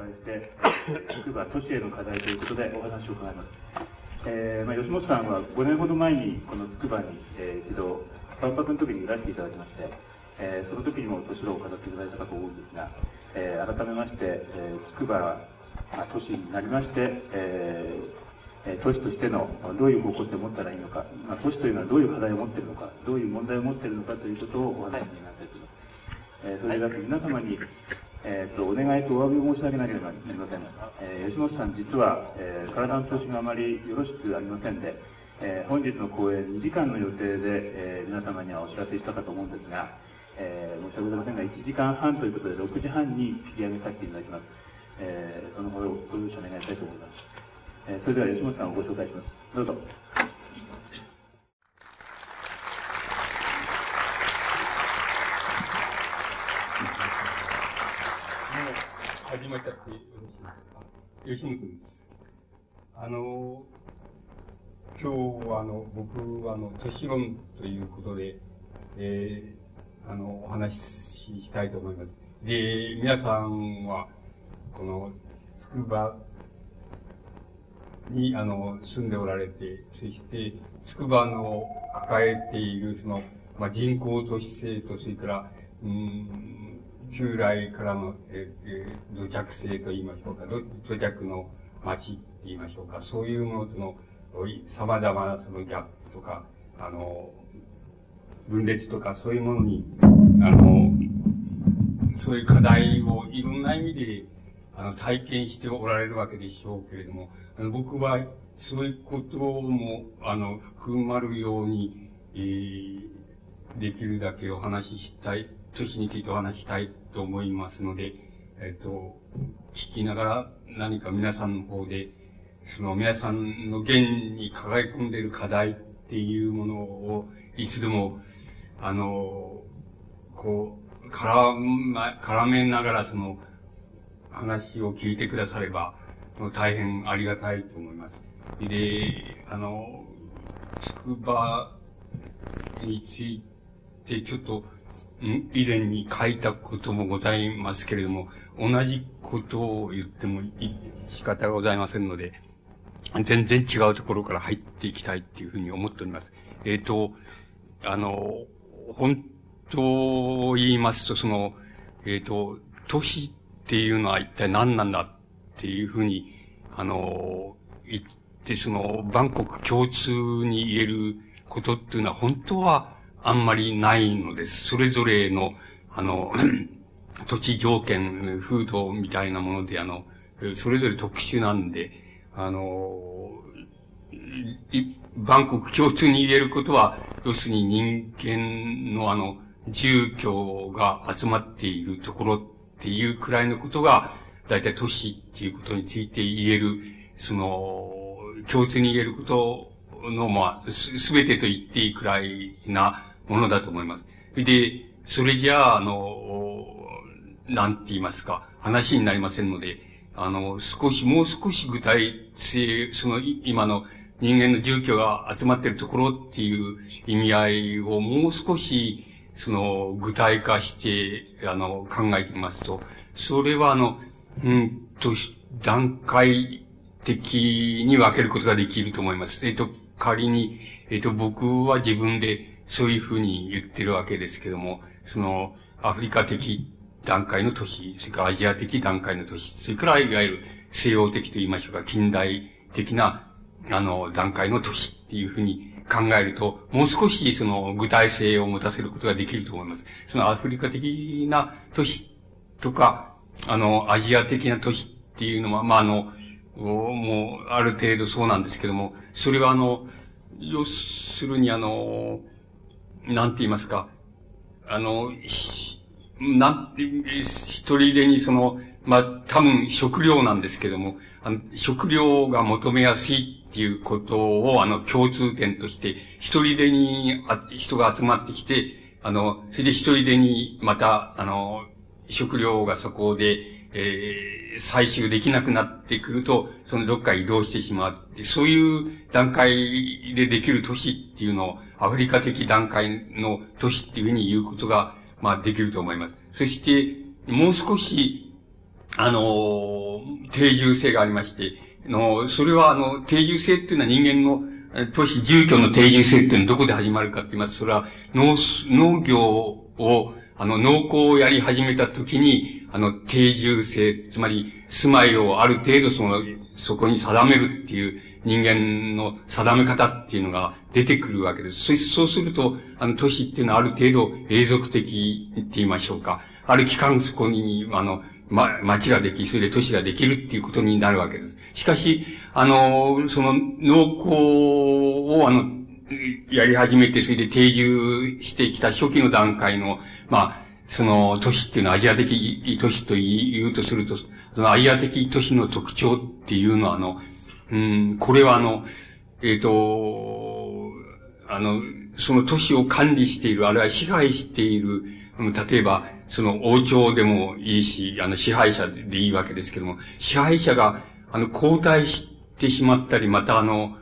迎えして、筑波都市への課題ということでお話を伺います。えーまあ、吉本さんは5年ほど前にこの筑波に、えー一度、万博の時にいらしていただきまして、えーその時にも都市路を語っていただいたかと思うんですが、えー改めまして、えー筑波はまあ都市になりまして、えー都市としてのどういう方向性を持ったらいいのか、まあ、都市というのはどういう課題を持っているのか、どういう問題を持っているのかということをお話になっています。えーそれでは皆様に、えーとお願いとお詫びを申し上げなければなりません。えー吉本さん、実は、えー体の調子があまりよろしくありませんで、えー本日の公演2時間の予定で、えー皆様にはお知らせしたかと思うんですが、えー申し訳ございませんが、1時間半ということで6時半に切り上げさせていただきます。えーそのごご容赦願いたいと思います。えーそれでは吉本さんをご紹介します。どうぞ。始めちゃっていですか。吉本です。あの、今日はあの、僕はあの、都市論ということで、えー、あの、お話ししたいと思います。で、皆さんは、この、筑波に、あの、住んでおられて、そして、筑波の抱えている、その、まあ、人口都市性と、それから、うん、旧来からの、ええ土着性と言いましょうか、土着の町って言いましょうか、そういうものとの、おい様々なそのギャップとか、あの、分裂とか、そういうものに、あの、そういう課題をいろんな意味で、あの、体験しておられるわけでしょうけれども、あの僕は、そういうことも、あの、含まるように、えーできるだけお話ししたい、都市についてお話したいと思いますので、えっ、と、聞きながら何か皆さんの方で、その皆さんの現に抱え込んでいる課題っていうものを、いつでも、あの、こう、絡ま、絡めながらその、話を聞いてくだされば、大変ありがたいと思います。で、あの、筑波についてちょっと、以前に書いたこともございますけれども、同じことを言ってもい仕方がございませんので、全然違うところから入っていきたいっていうふうに思っております。えっ、と、あの、本当を言いますと、その、えっ、と、都市っていうのは一体何なんだっていうふうに、あの、言って、その、万国共通に言えることっていうのは本当はあんまりないのです。それぞれの、あの、土地条件、風土みたいなもので、あの、それぞれ特殊なんで、あの、万国共通に言えることは、要するに人間のあの、住居が集まっているところっていうくらいのことが、だいたい都市っていうことについて言える、その、共通に言えることの、まあ、す、すべてと言っていいくらいなものだと思います。で、それじゃあ、あの、なんて言いますか、話になりませんので、あの、少し、もう少し具体性、その、今の人間の住居が集まっているところっていう意味合いをもう少し、その、具体化して、あの、考えてみますと、それはあの、うんと、段階的に分けることができると思います。えっと、仮に、えっと、僕は自分でそういうふうに言ってるわけですけども、その、アフリカ的段階の都市、それからアジア的段階の都市、それからいわゆる西洋的と言いましょうか、近代的な、あの、段階の都市っていうふうに考えると、もう少しその具体性を持たせることができると思います。そのアフリカ的な都市とか、あの、アジア的な都市っていうのは、まあ、あの、もう、ある程度そうなんですけども、それはあの、要するにあの、なんて言いますか、あの、なんて、一人でにその、まあ、多分食料なんですけども、あの、食料が求めやすいっていうことを、あの、共通点として、一人でにあ人が集まってきて、あの、それで一人でに、また、あの、食料がそこで、えー、採集できなくなってくると、そのどっか移動してしまって、そういう段階でできる都市っていうのを、アフリカ的段階の都市っていうふうに言うことが、まあできると思います。そして、もう少しあの、定住性がありまして、の、それはあの、定住性っていうのは人間の、都市住居の定住性っていうのはどこで始まるかって言います、それは農、農業を、あの、農耕をやり始めた時に、あの、定住性、つまり、住まいをある程度その、そこに定めるっていう人間の定め方っていうのが出てくるわけです。そうすると、あの、都市っていうのはある程度永続的って言いましょうか。ある期間そこに、あの、ま、町ができ、それで都市ができるっていうことになるわけです。しかし、あの、その、農耕を、あの、やり始めて、それで定住してきた初期の段階の、まあ、その都市っていうのはアジア的都市と言うとすると、そのアジア的都市の特徴っていうのは、あの、うん、これはあの、えっ、ー、と、あの、その都市を管理している、あるいは支配している、例えば、その王朝でもいいし、あの支配者でいいわけですけども、支配者が、あの、交代してしまったり、またあの、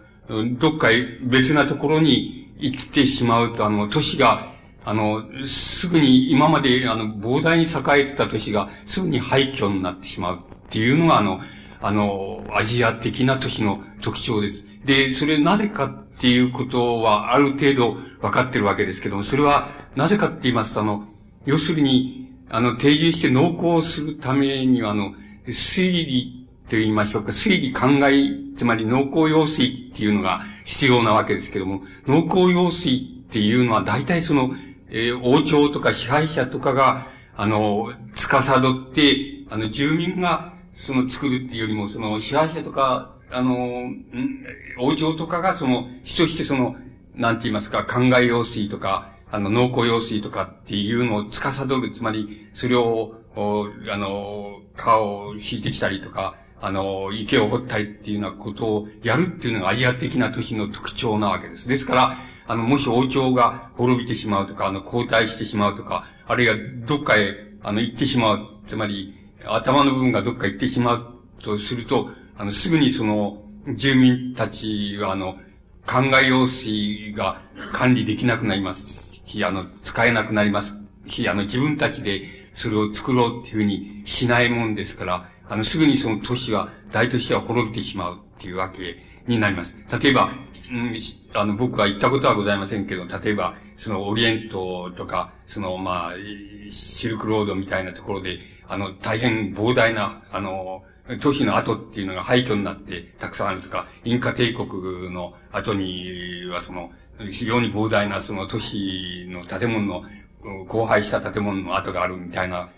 どっか別なところに行ってしまうと、あの、都市が、あの、すぐに、今まで、あの、膨大に栄えてた都市が、すぐに廃墟になってしまうっていうのが、あの、あの、アジア的な都市の特徴です。で、それなぜかっていうことは、ある程度分かってるわけですけども、それは、なぜかって言いますと、あの、要するに、あの、定住して濃厚するためには、あの、推理と言いましょうか、推理考え、つまり濃厚用水っていうのが必要なわけですけども、濃厚用水っていうのは大体その、えー、王朝とか支配者とかが、あの、司って、あの、住民が、その作るっていうよりも、その、支配者とか、あの、王朝とかが、その、主としてその、なんて言いますか、考え用水とか、あの、農耕用水とかっていうのを司る、つまり、それを、あの、川を敷いてきたりとか、あの、池を掘ったりっていうようなことをやるっていうのがアジア的な都市の特徴なわけです。ですから、あの、もし王朝が滅びてしまうとか、あの、交代してしまうとか、あるいはどっかへ、あの、行ってしまう。つまり、頭の部分がどっか行ってしまうとすると、あの、すぐにその、住民たちは、あの、考え用水が管理できなくなりますし、あの、使えなくなりますし、あの、自分たちでそれを作ろうっていうふうにしないもんですから、あの、すぐにその都市は、大都市は滅びてしまうっていうわけになります。例えば、うん、あの、僕は行ったことはございませんけど、例えば、そのオリエントとか、その、まあ、シルクロードみたいなところで、あの、大変膨大な、あの、都市の後っていうのが廃墟になってたくさんあるとか、インカ帝国の後にはその、非常に膨大なその都市の建物の、荒廃した建物の跡があるみたいな。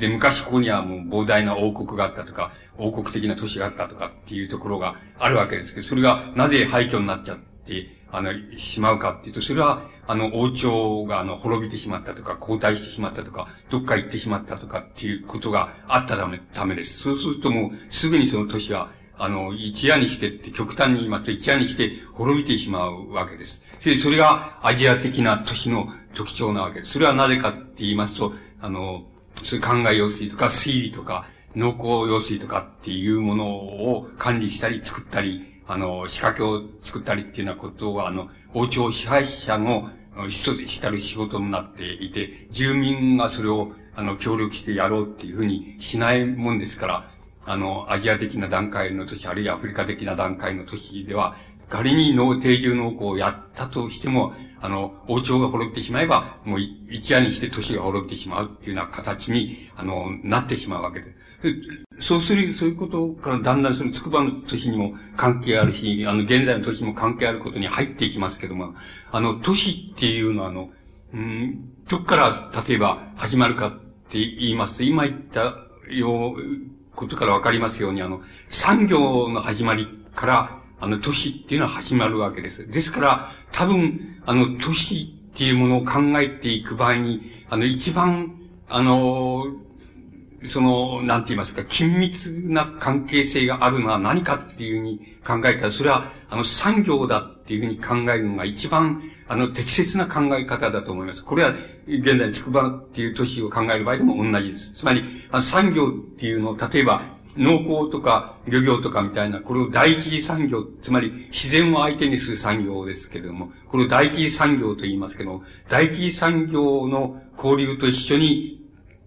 で、昔ここにはもう膨大な王国があったとか、王国的な都市があったとかっていうところがあるわけですけど、それがなぜ廃墟になっちゃって、あの、しまうかっていうと、それは、あの、王朝が、あの、滅びてしまったとか、交代してしまったとか、どっか行ってしまったとかっていうことがあったため、ためです。そうするともう、すぐにその都市は、あの、一夜にしてって極端に言いますと、一夜にして滅びてしまうわけです。で、それがアジア的な都市の特徴なわけです。それはなぜかって言いますと、あの、そういう考え用水とか水利とか、農耕用水とかっていうものを管理したり作ったり、あの、仕掛けを作ったりっていうようなことは、あの、王朝支配者の一つしたる仕事になっていて、住民がそれを、あの、協力してやろうっていうふうにしないもんですから、あの、アジア的な段階の都市、あるいはアフリカ的な段階の都市では、仮に農定住農耕をやったとしても、あの、王朝が滅びてしまえば、もう一夜にして都市が滅びてしまうっていうような形に、あの、なってしまうわけです。そうする、そういうことからだんだんその筑波の都市にも関係あるし、あの、現在の都市にも関係あることに入っていきますけども、あの、都市っていうのは、あの、うん、どっから例えば始まるかって言いますと、今言ったよう、ことからわかりますように、あの、産業の始まりから、あの、都市っていうのは始まるわけです。ですから、多分、あの、都市っていうものを考えていく場合に、あの、一番、あの、その、なんて言いますか、緊密な関係性があるのは何かっていうふうに考えたら、それは、あの、産業だっていうふうに考えるのが一番、あの、適切な考え方だと思います。これは、現在、筑波っていう都市を考える場合でも同じです。つまり、あの産業っていうのを、例えば、農耕とか漁業とかみたいな、これを第一次産業、つまり自然を相手にする産業ですけれども、これを第一次産業と言いますけども、第一次産業の交流と一緒に、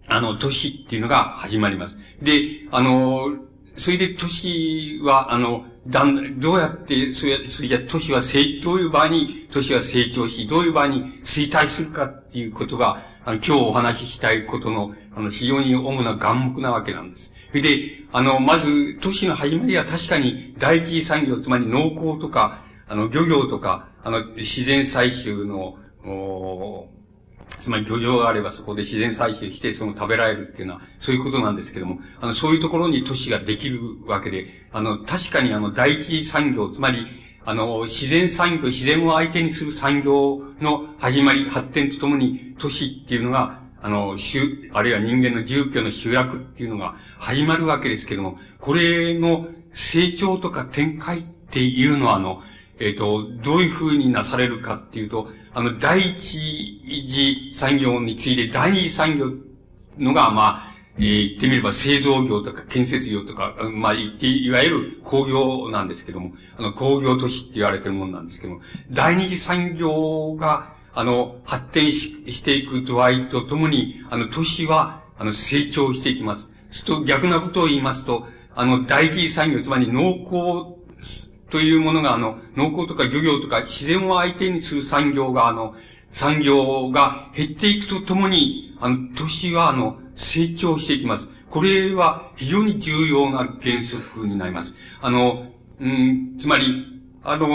あの、都市っていうのが始まります。で、あの、それで都市は、あの、だん、どうやって、それそれじゃ都市は成、どういう場合に都市は成長し、どういう場合に衰退するかっていうことが、あの、今日お話ししたいことの、あの、非常に主な眼目なわけなんです。それで、あの、まず、都市の始まりは確かに第一次産業、つまり農耕とか、あの、漁業とか、あの、自然採集の、おつまり漁場があればそこで自然採集してその食べられるっていうのは、そういうことなんですけども、あの、そういうところに都市ができるわけで、あの、確かにあの、第一産業、つまり、あの、自然産業、自然を相手にする産業の始まり、発展とともに、都市っていうのが、あの、あるいは人間の住居の集約っていうのが始まるわけですけども、これの成長とか展開っていうのは、あの、えっ、ー、と、どういうふうになされるかっていうと、あの、第一次産業に次いで第二次産業のが、まあ、えー、言ってみれば製造業とか建設業とか、まあ、言って、いわゆる工業なんですけども、あの、工業都市って言われてるものなんですけども、第二次産業が、あの、発展ししていく度合いとともに、あの、都市は、あの、成長していきます。すと、逆なことを言いますと、あの、第一次産業、つまり農耕というものが、あの、農耕とか漁業とか自然を相手にする産業が、あの、産業が減っていくとともに、あの、都市は、あの、成長していきます。これは非常に重要な原則になります。あの、うん、つまり、あの、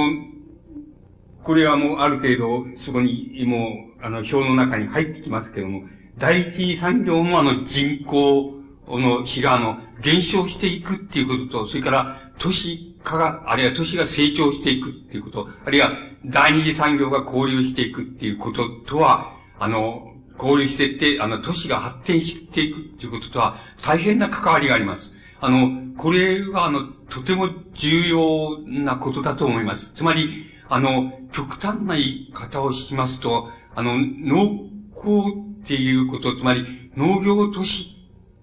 これはもうある程度、そこに、もう、あの、表の中に入ってきますけども、第一産業もあの、人口の比が、あの、減少していくっていうことと、それから、都市化が、あるいは都市が成長していくっていうこと、あるいは第二次産業が交流していくっていうこととは、あの、交流していって、あの、都市が発展していくっていうこととは、大変な関わりがあります。あの、これは、あの、とても重要なことだと思います。つまり、あの、極端な言い方をしますと、あの、農耕っていうこと、つまり、農業都市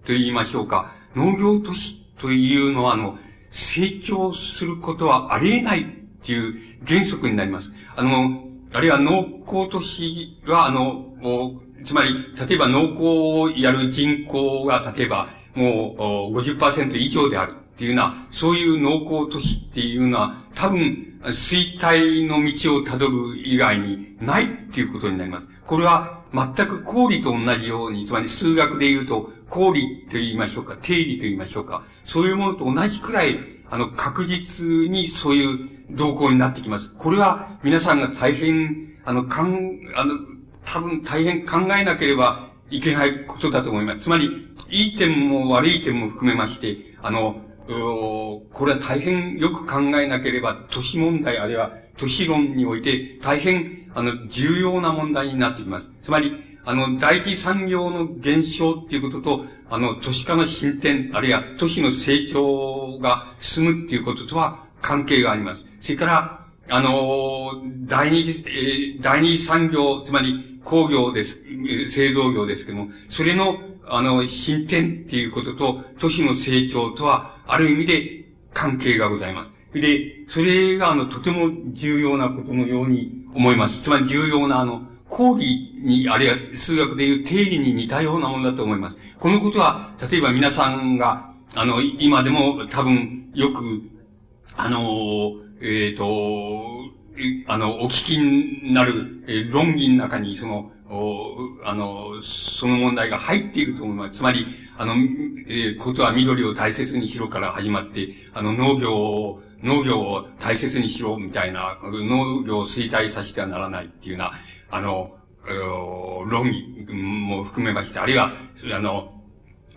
と言いましょうか。農業都市というのは、あの、成長することはありえないっていう原則になります。あの、あるいは農耕都市は、あの、つまり、例えば農耕をやる人口が、例えば、もう50%以上であるっていうような、そういう農耕都市っていうのは、多分、衰退の道をたどる以外にないっていうことになります。これは、全く公理と同じように、つまり数学で言うと、公理と言いましょうか、定理と言いましょうか、そういうものと同じくらい、あの、確実にそういう動向になってきます。これは皆さんが大変、あの、かん、あの、多分大変考えなければいけないことだと思います。つまり、いい点も悪い点も含めまして、あの、これは大変よく考えなければ、都市問題あるいは都市論において大変、あの、重要な問題になってきます。つまり、あの、第一産業の減少っていうことと、あの、都市化の進展、あるいは都市の成長が進むっていうこととは関係があります。それから、あの、第二次、えー、第二次産業、つまり工業です、製造業ですけども、それの、あの、進展っていうことと、都市の成長とは、ある意味で関係がございます。で、それが、あの、とても重要なことのように思います。つまり重要な、あの、講義に、あるいは数学でいう定理に似たようなものだと思います。このことは、例えば皆さんが、あの、今でも多分よく、あの、えっ、ー、と、あの、お聞きになる、え論議の中に、その、あの、その問題が入っていると思います。つまり、あの、えー、ことは緑を大切にしろから始まって、あの、農業を、農業を大切にしろみたいな、農業を衰退させてはならないっていうような、あの、論議も含めまして、あるいは、あの、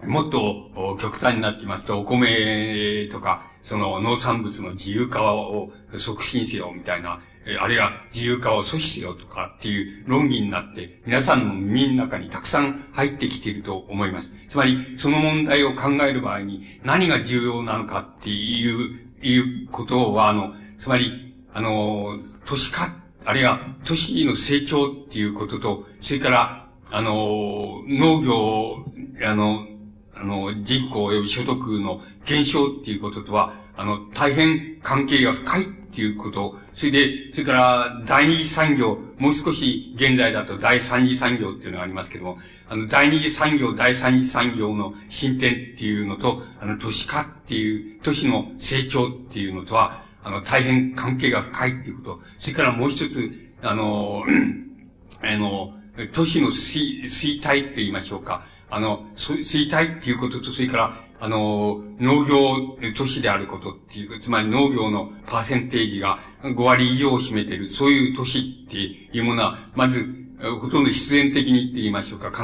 もっと極端になってきますと、お米とか、その農産物の自由化を促進せよ、みたいな、あるいは自由化を阻止しようとかっていう論議になって、皆さんの耳の中にたくさん入ってきていると思います。つまり、その問題を考える場合に何が重要なのかっていう、いうことは、あの、つまり、あの、都市化あるいは都市の成長っていうことと、それから、あの、農業、あの、あの、人口及び所得の減少っていうこととは、あの、大変関係が深いっていうこと、それで、それから第二次産業、もう少し現在だと第三次産業っていうのがありますけども、あの、第二次産業、第三次産業の進展っていうのと、あの、都市化っていう、都市の成長っていうのとは、あの、大変関係が深いっていうこと。それからもう一つ、あの、あの、都市の衰衰退って言いましょうか。あの、衰退っていうことと、それから、あの、農業都市であることっていう、つまり農業のパーセンテージが5割以上を占めている、そういう都市っていうものは、まず、ほとんど必然的にって言いましょうか、必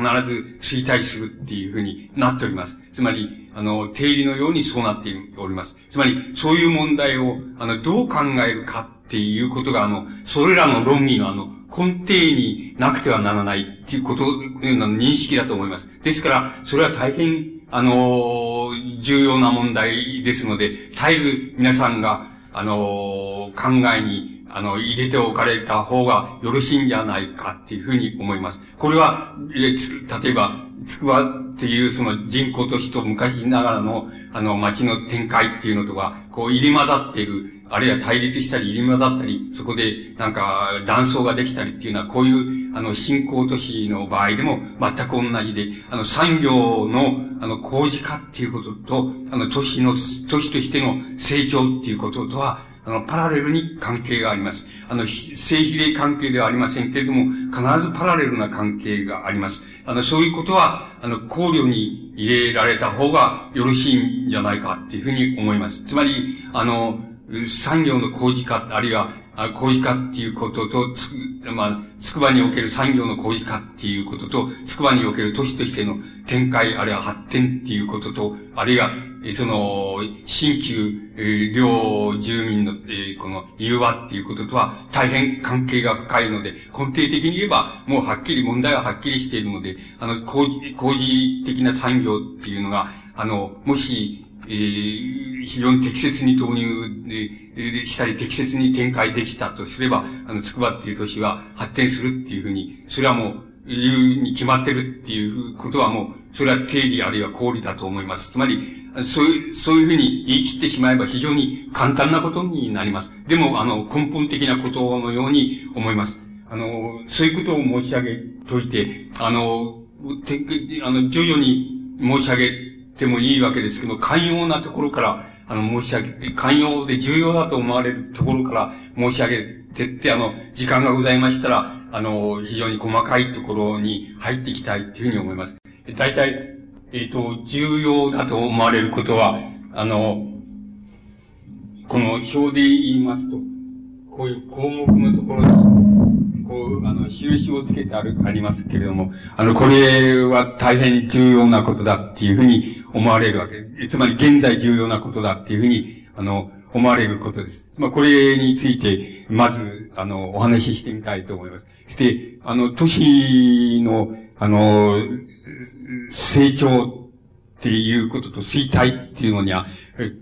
ず衰退するっていうふうになっております。つまり、あの、定理のようにそうなっております。つまり、そういう問題を、あの、どう考えるかっていうことが、あの、それらの論議のあの、根底になくてはならないっていうことの認識だと思います。ですから、それは大変、あの、重要な問題ですので、絶えず皆さんが、あの、考えに、あの、入れておかれた方がよろしいんじゃないかっていうふうに思います。これは、え例えば、つくばっていうその人口都市と昔ながらの、あの、街の展開っていうのとか、こう入り混ざっている、あるいは対立したり入り混ざったり、そこでなんか断層ができたりっていうのは、こういう、あの、新興都市の場合でも全く同じで、あの、産業の、あの、工事化っていうことと、あの、都市の、都市としての成長っていうこととは、あの、パラレルに関係があります。あの、正比例関係ではありませんけれども、必ずパラレルな関係があります。あの、そういうことは、あの、考慮に入れられた方がよろしいんじゃないかっていうふうに思います。つまり、あの、産業の工事化、あるいは、工事化っていうことと、つく、まあ、つくばにおける産業の工事化っていうことと、つくばにおける都市としての展開、あるいは発展っていうことと、あるいは、その、新旧、両住民のえ、この融和っていうこととは大変関係が深いので、根底的に言えば、もうはっきり問題ははっきりしているので、あの、工事、工事的な産業っていうのが、あの、もし、えー、非常に適切に投入したり、適切に展開できたとすれば、あの、つくばっていう都市は発展するっていうふうに、それはもう、言うに決まってるっていうことはもう、それは定理あるいは公理だと思います。つまり、そういう、そういうふうに言い切ってしまえば非常に簡単なことになります。でも、あの、根本的なことのように思います。あの、そういうことを申し上げといて、あの、てあの、徐々に申し上げてもいいわけですけど、寛容なところから、あの、申し上げ、寛容で重要だと思われるところから申し上げてって、あの、時間がございましたら、あの、非常に細かいところに入っていきたいというふうに思います。大体、えっ、ー、と、重要だと思われることは、あの、この表で言いますと、こういう項目のところに、こう、あの、印をつけてある、ありますけれども、あの、これは大変重要なことだっていうふうに思われるわけ。つまり現在重要なことだっていうふうに、あの、思われることです。まあ、これについて、まず、あの、お話ししてみたいと思います。そして、あの、都市の、あの、成長っていうことと衰退っていうのには、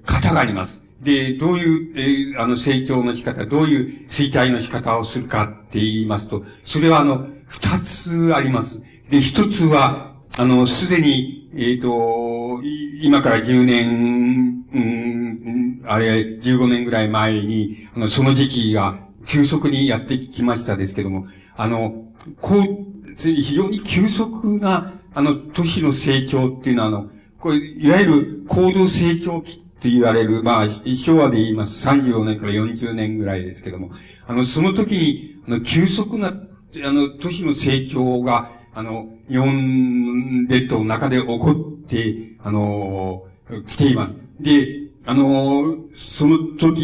型があります。で、どういう、えー、あの、成長の仕方、どういう衰退の仕方をするかって言いますと、それはあの、二つあります。で、一つは、あの、すでに、えっ、ー、と、今から10年、うん、あれ、15年ぐらい前に、あの、その時期が急速にやってきましたですけども、あの、こう、非常に急速なあの、都市の成長っていうのは、あの、これ、いわゆる高度成長期って言われる、まあ、昭和で言います34年から40年ぐらいですけども、あの、その時に、あの、急速な、あの、都市の成長が、あの、日本列島の中で起こって、あの、来ています。で、あの、その時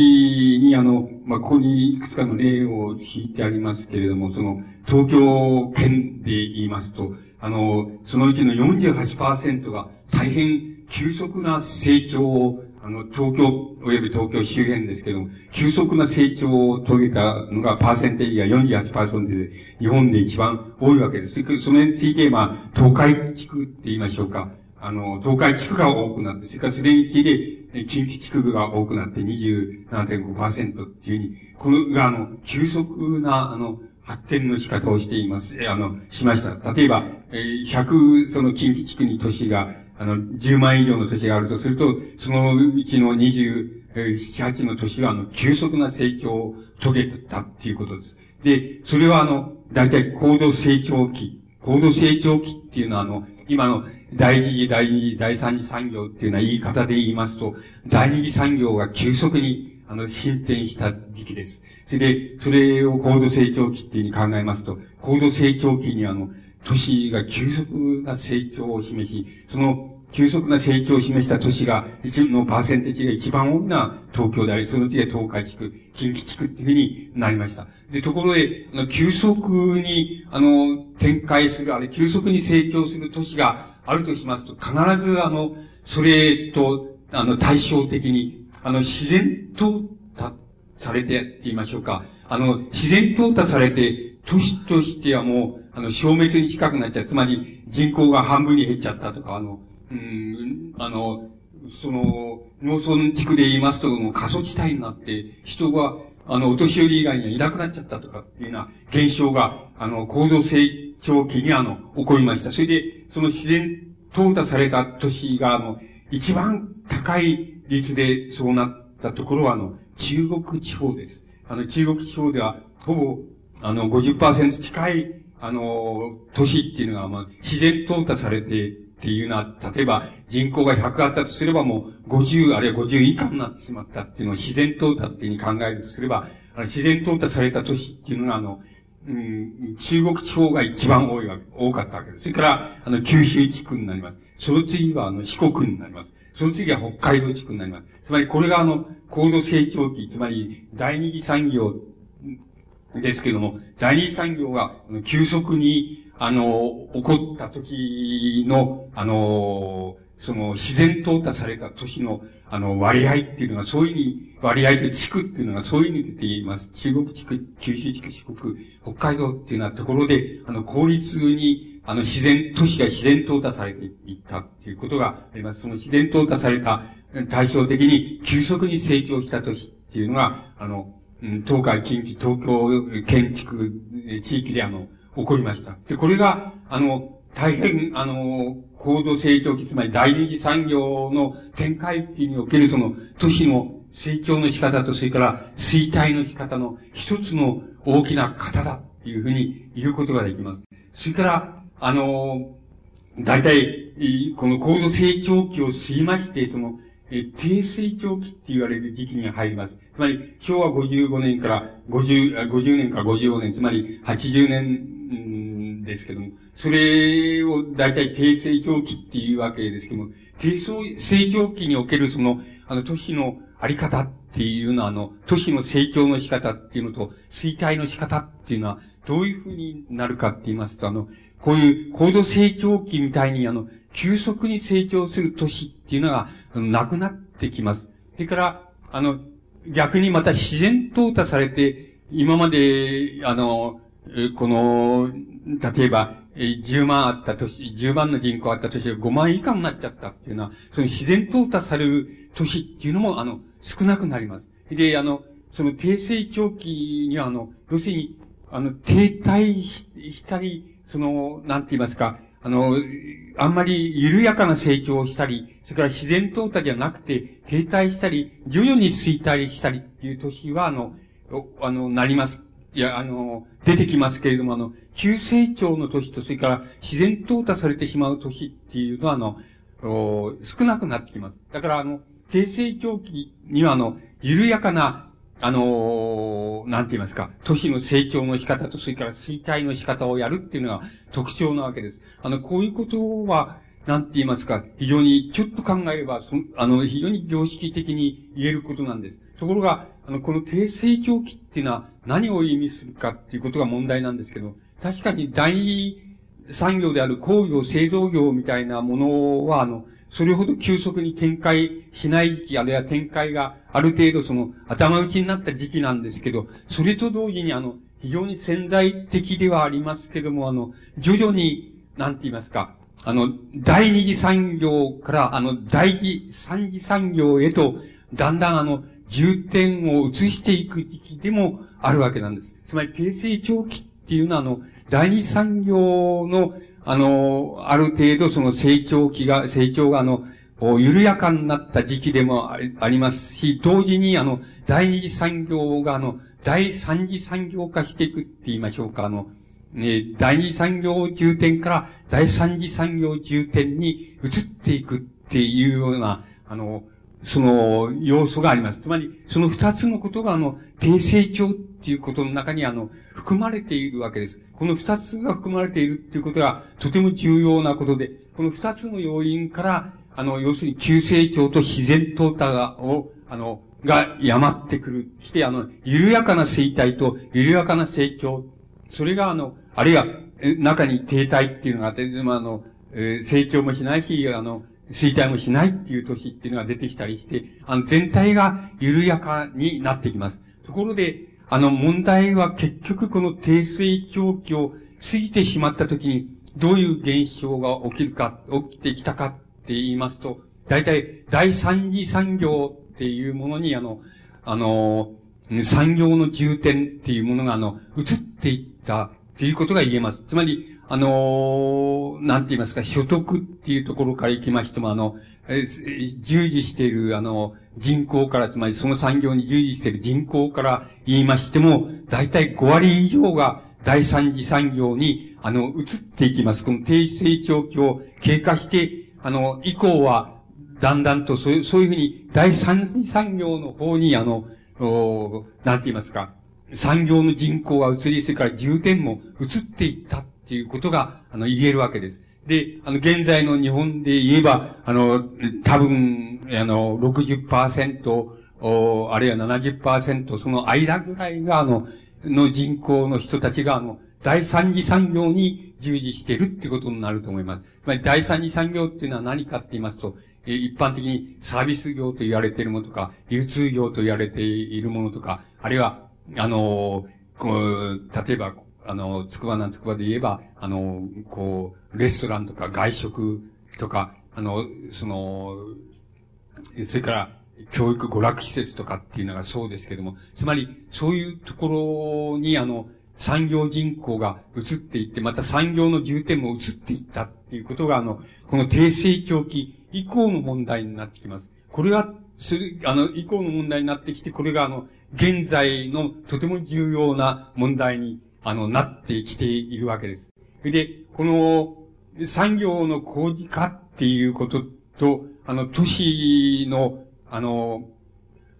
に、あの、まあ、ここにいくつかの例を敷いてありますけれども、その、東京圏で言いますと、あの、そのうちの48%が大変急速な成長を、あの、東京、及び東京周辺ですけども、急速な成長を遂げたのが、パーセンテージが48%で、日本で一番多いわけです。それについて、まあ、東海地区って言いましょうか。あの、東海地区が多くなって、それからそれについて、近畿地区が多くなって27.5%っていうふうに、このが、あの、急速な、あの、発展の仕方をしています。え、あの、しました。例えば、えー、100、その近畿地区に都市があの、10万以上の都市があるとすると、そのうちの27、8の都市は、あの、急速な成長を遂げたっていうことです。で、それはあの、大体高度成長期。高度成長期っていうのはあの、今の第一次、第二次、第三次産業っていうのは言い方で言いますと、第二次産業が急速に、あの、進展した時期です。それで、それを高度成長期っていうふうに考えますと、高度成長期にあの、都市が急速な成長を示し、その急速な成長を示した都市が、一部のパーセンテージが一番多いのは東京であり、その次は東海地区、近畿地区っていうふうになりました。で、ところで、あの急速に、あの、展開する、あれ、急速に成長する都市があるとしますと、必ず、あの、それと、あの、対照的に、あの、自然淘汰されてって言いましょうか。あの、自然淘汰されて、都市としてはもう、あの、消滅に近くなっちゃう。つまり、人口が半分に減っちゃったとか、あの、うん、あの、その、農村地区で言いますと、もう過疎地帯になって、人が、あの、お年寄り以外にはいなくなっちゃったとかっていうような現象が、あの、高度成長期にあの、起こりました。それで、その自然淘汰された都市が、あの、一番高い率でそうなったところは、あの、中国地方です。あの、中国地方では、ほぼ、あの、50%近いあの、都市っていうのが、まあ、自然淘汰されてっていうのは、例えば人口が100あったとすればもう50、あるいは50以下になってしまったっていうのを自然淘汰っていうふうに考えるとすれば、あの自然淘汰された都市っていうのが、あの、うん、中国地方が一番多いわけ、多かったわけです。それから、あの、九州地区になります。その次は、あの、四国になります。その次は北海道地区になります。つまり、これがあの、高度成長期、つまり、第二次産業ですけども、第二産業が急速に、あの、起こった時の、あの、その自然淘汰された都市の、あの、割合っていうのが、そういうふうに、割合と地区っていうのがそういうふうに出ています。中国地区、九州地区、四国、北海道っていうようなところで、あの、効率に、あの、自然、都市が自然淘汰されていったっていうことがあります。その自然淘汰された対照的に急速に成長した都市っていうのが、あの、東海、近畿、東京、建築、地域であの、起こりました。で、これが、あの、大変、あの、高度成長期、つまり第二次産業の展開期におけるその都市の成長の仕方と、それから衰退の仕方の一つの大きな型だっていうふうに言うことができます。それから、あの、大体、この高度成長期を過ぎまして、その、低成長期って言われる時期に入ります。つまり、昭和55年から50、50年から55年、つまり80年ですけども、それを大体低成長期っていうわけですけども、低成長期におけるその、あの、都市のあり方っていうのは、あの、都市の成長の仕方っていうのと、衰退の仕方っていうのは、どういうふうになるかって言いますと、あの、こういう高度成長期みたいに、あの、急速に成長する都市っていうのが、なくなってきます。それから、あの、逆にまた自然淘汰されて、今まで、あの、この、例えば、10万あった都市、10万の人口あった都市が5万以下になっちゃったっていうのは、その自然淘汰される都市っていうのも、あの、少なくなります。で、あの、その低成長期には、あの、要するに、あの、停滞したり、その、なんて言いますか、あの、あんまり緩やかな成長をしたり、それから自然淘汰じゃなくて、停滞したり、徐々に衰退したりっていう年は、あの、あの、なります。いや、あの、出てきますけれども、あの、急成長の年と、それから自然淘汰されてしまう年っていうのは、あの、少なくなってきます。だから、あの、低成長期には、あの、緩やかなあのー、なんて言いますか、都市の成長の仕方と、それから衰退の仕方をやるっていうのが特徴なわけです。あの、こういうことは、なんて言いますか、非常に、ちょっと考えれば、そあの、非常に常識的に言えることなんです。ところが、あの、この低成長期っていうのは何を意味するかっていうことが問題なんですけど、確かに第産業である工業、製造業みたいなものは、あの、それほど急速に展開しない時期、あるいは展開がある程度その頭打ちになった時期なんですけど、それと同時にあの、非常に潜在的ではありますけども、あの、徐々に、なんて言いますか、あの、第二次産業から、あの、第二、三次産業へと、だんだんあの、重点を移していく時期でもあるわけなんです。つまり、低成長期っていうのは、あの、第二産業の、あの、ある程度その成長期が、成長があの、緩やかになった時期でもありますし、同時にあの、第二次産業があの、第三次産業化していくって言いましょうか、あの、ね、第二次産業重点から第三次産業重点に移っていくっていうような、あの、その要素があります。つまり、その二つのことがあの、低成長っていうことの中にあの、含まれているわけです。この二つが含まれているっていうことがとても重要なことで、この二つの要因から、あの、要するに急成長と自然淘汰がを、あの、がやまってくる。して、あの、緩やかな生態と緩やかな成長。それが、あの、あるいは、中に停滞っていうのがあって、まあ、あの、えー、成長もしないし、あの、衰退もしないっていう年っていうのが出てきたりして、あの、全体が緩やかになってきます。ところで、あの、問題は結局この低成長期を過ぎてしまった時に、どういう現象が起きるか、起きてきたかって言いますと、大体、第三次産業っていうものに、あの、あの、産業の重点っていうものが、あの、移っていったっていうことが言えます。つまり、あのなんて言いますか、所得っていうところから行きましても、あの、従事している、あの、人口から、つまりその産業に従事している人口から言いましても、大体5割以上が第三次産業に、あの、移っていきます。この低成長期を経過して、あの、以降は、だんだんとそういう、そういうふうに、第三次産業の方に、あの、おなんて言いますか、産業の人口が移り、それから重点も移っていったっていうことが、あの、言えるわけです。で、あの、現在の日本で言えば、あの、多分、あの、60%、おあるいは70%、その間ぐらいが、あの、の人口の人たちが、あの、第三次産業に従事しているってことになると思います。つまり、第三次産業っていうのは何かって言いますと、一般的にサービス業と言われているものとか、流通業と言われているものとか、あるいは、あの、こう、例えば、あの、つくばなんつくばで言えば、あの、こう、レストランとか外食とか、あの、その、それから、教育娯楽施設とかっていうのがそうですけども、つまり、そういうところに、あの、産業人口が移っていって、また産業の重点も移っていったっていうことが、あの、この低成長期以降の問題になってきます。これが、する、あの、以降の問題になってきて、これが、あの、現在のとても重要な問題にあの、なってきているわけです。で、この産業の工事化っていうことと、あの、都市の、あの、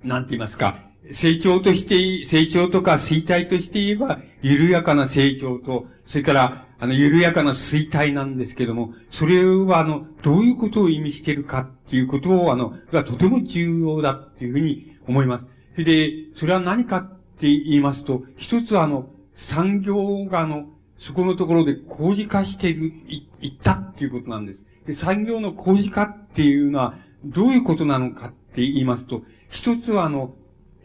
なんて言いますか、成長として、成長とか衰退として言えば、緩やかな成長と、それから、あの、緩やかな衰退なんですけども、それは、あの、どういうことを意味しているかっていうことを、あの、がとても重要だっていうふうに思います。それで、それは何かって言いますと、一つは、あの、産業があの、そこのところで工事化している、い、いったっていうことなんです。で、産業の工事化っていうのは、どういうことなのかって言いますと、一つはあの、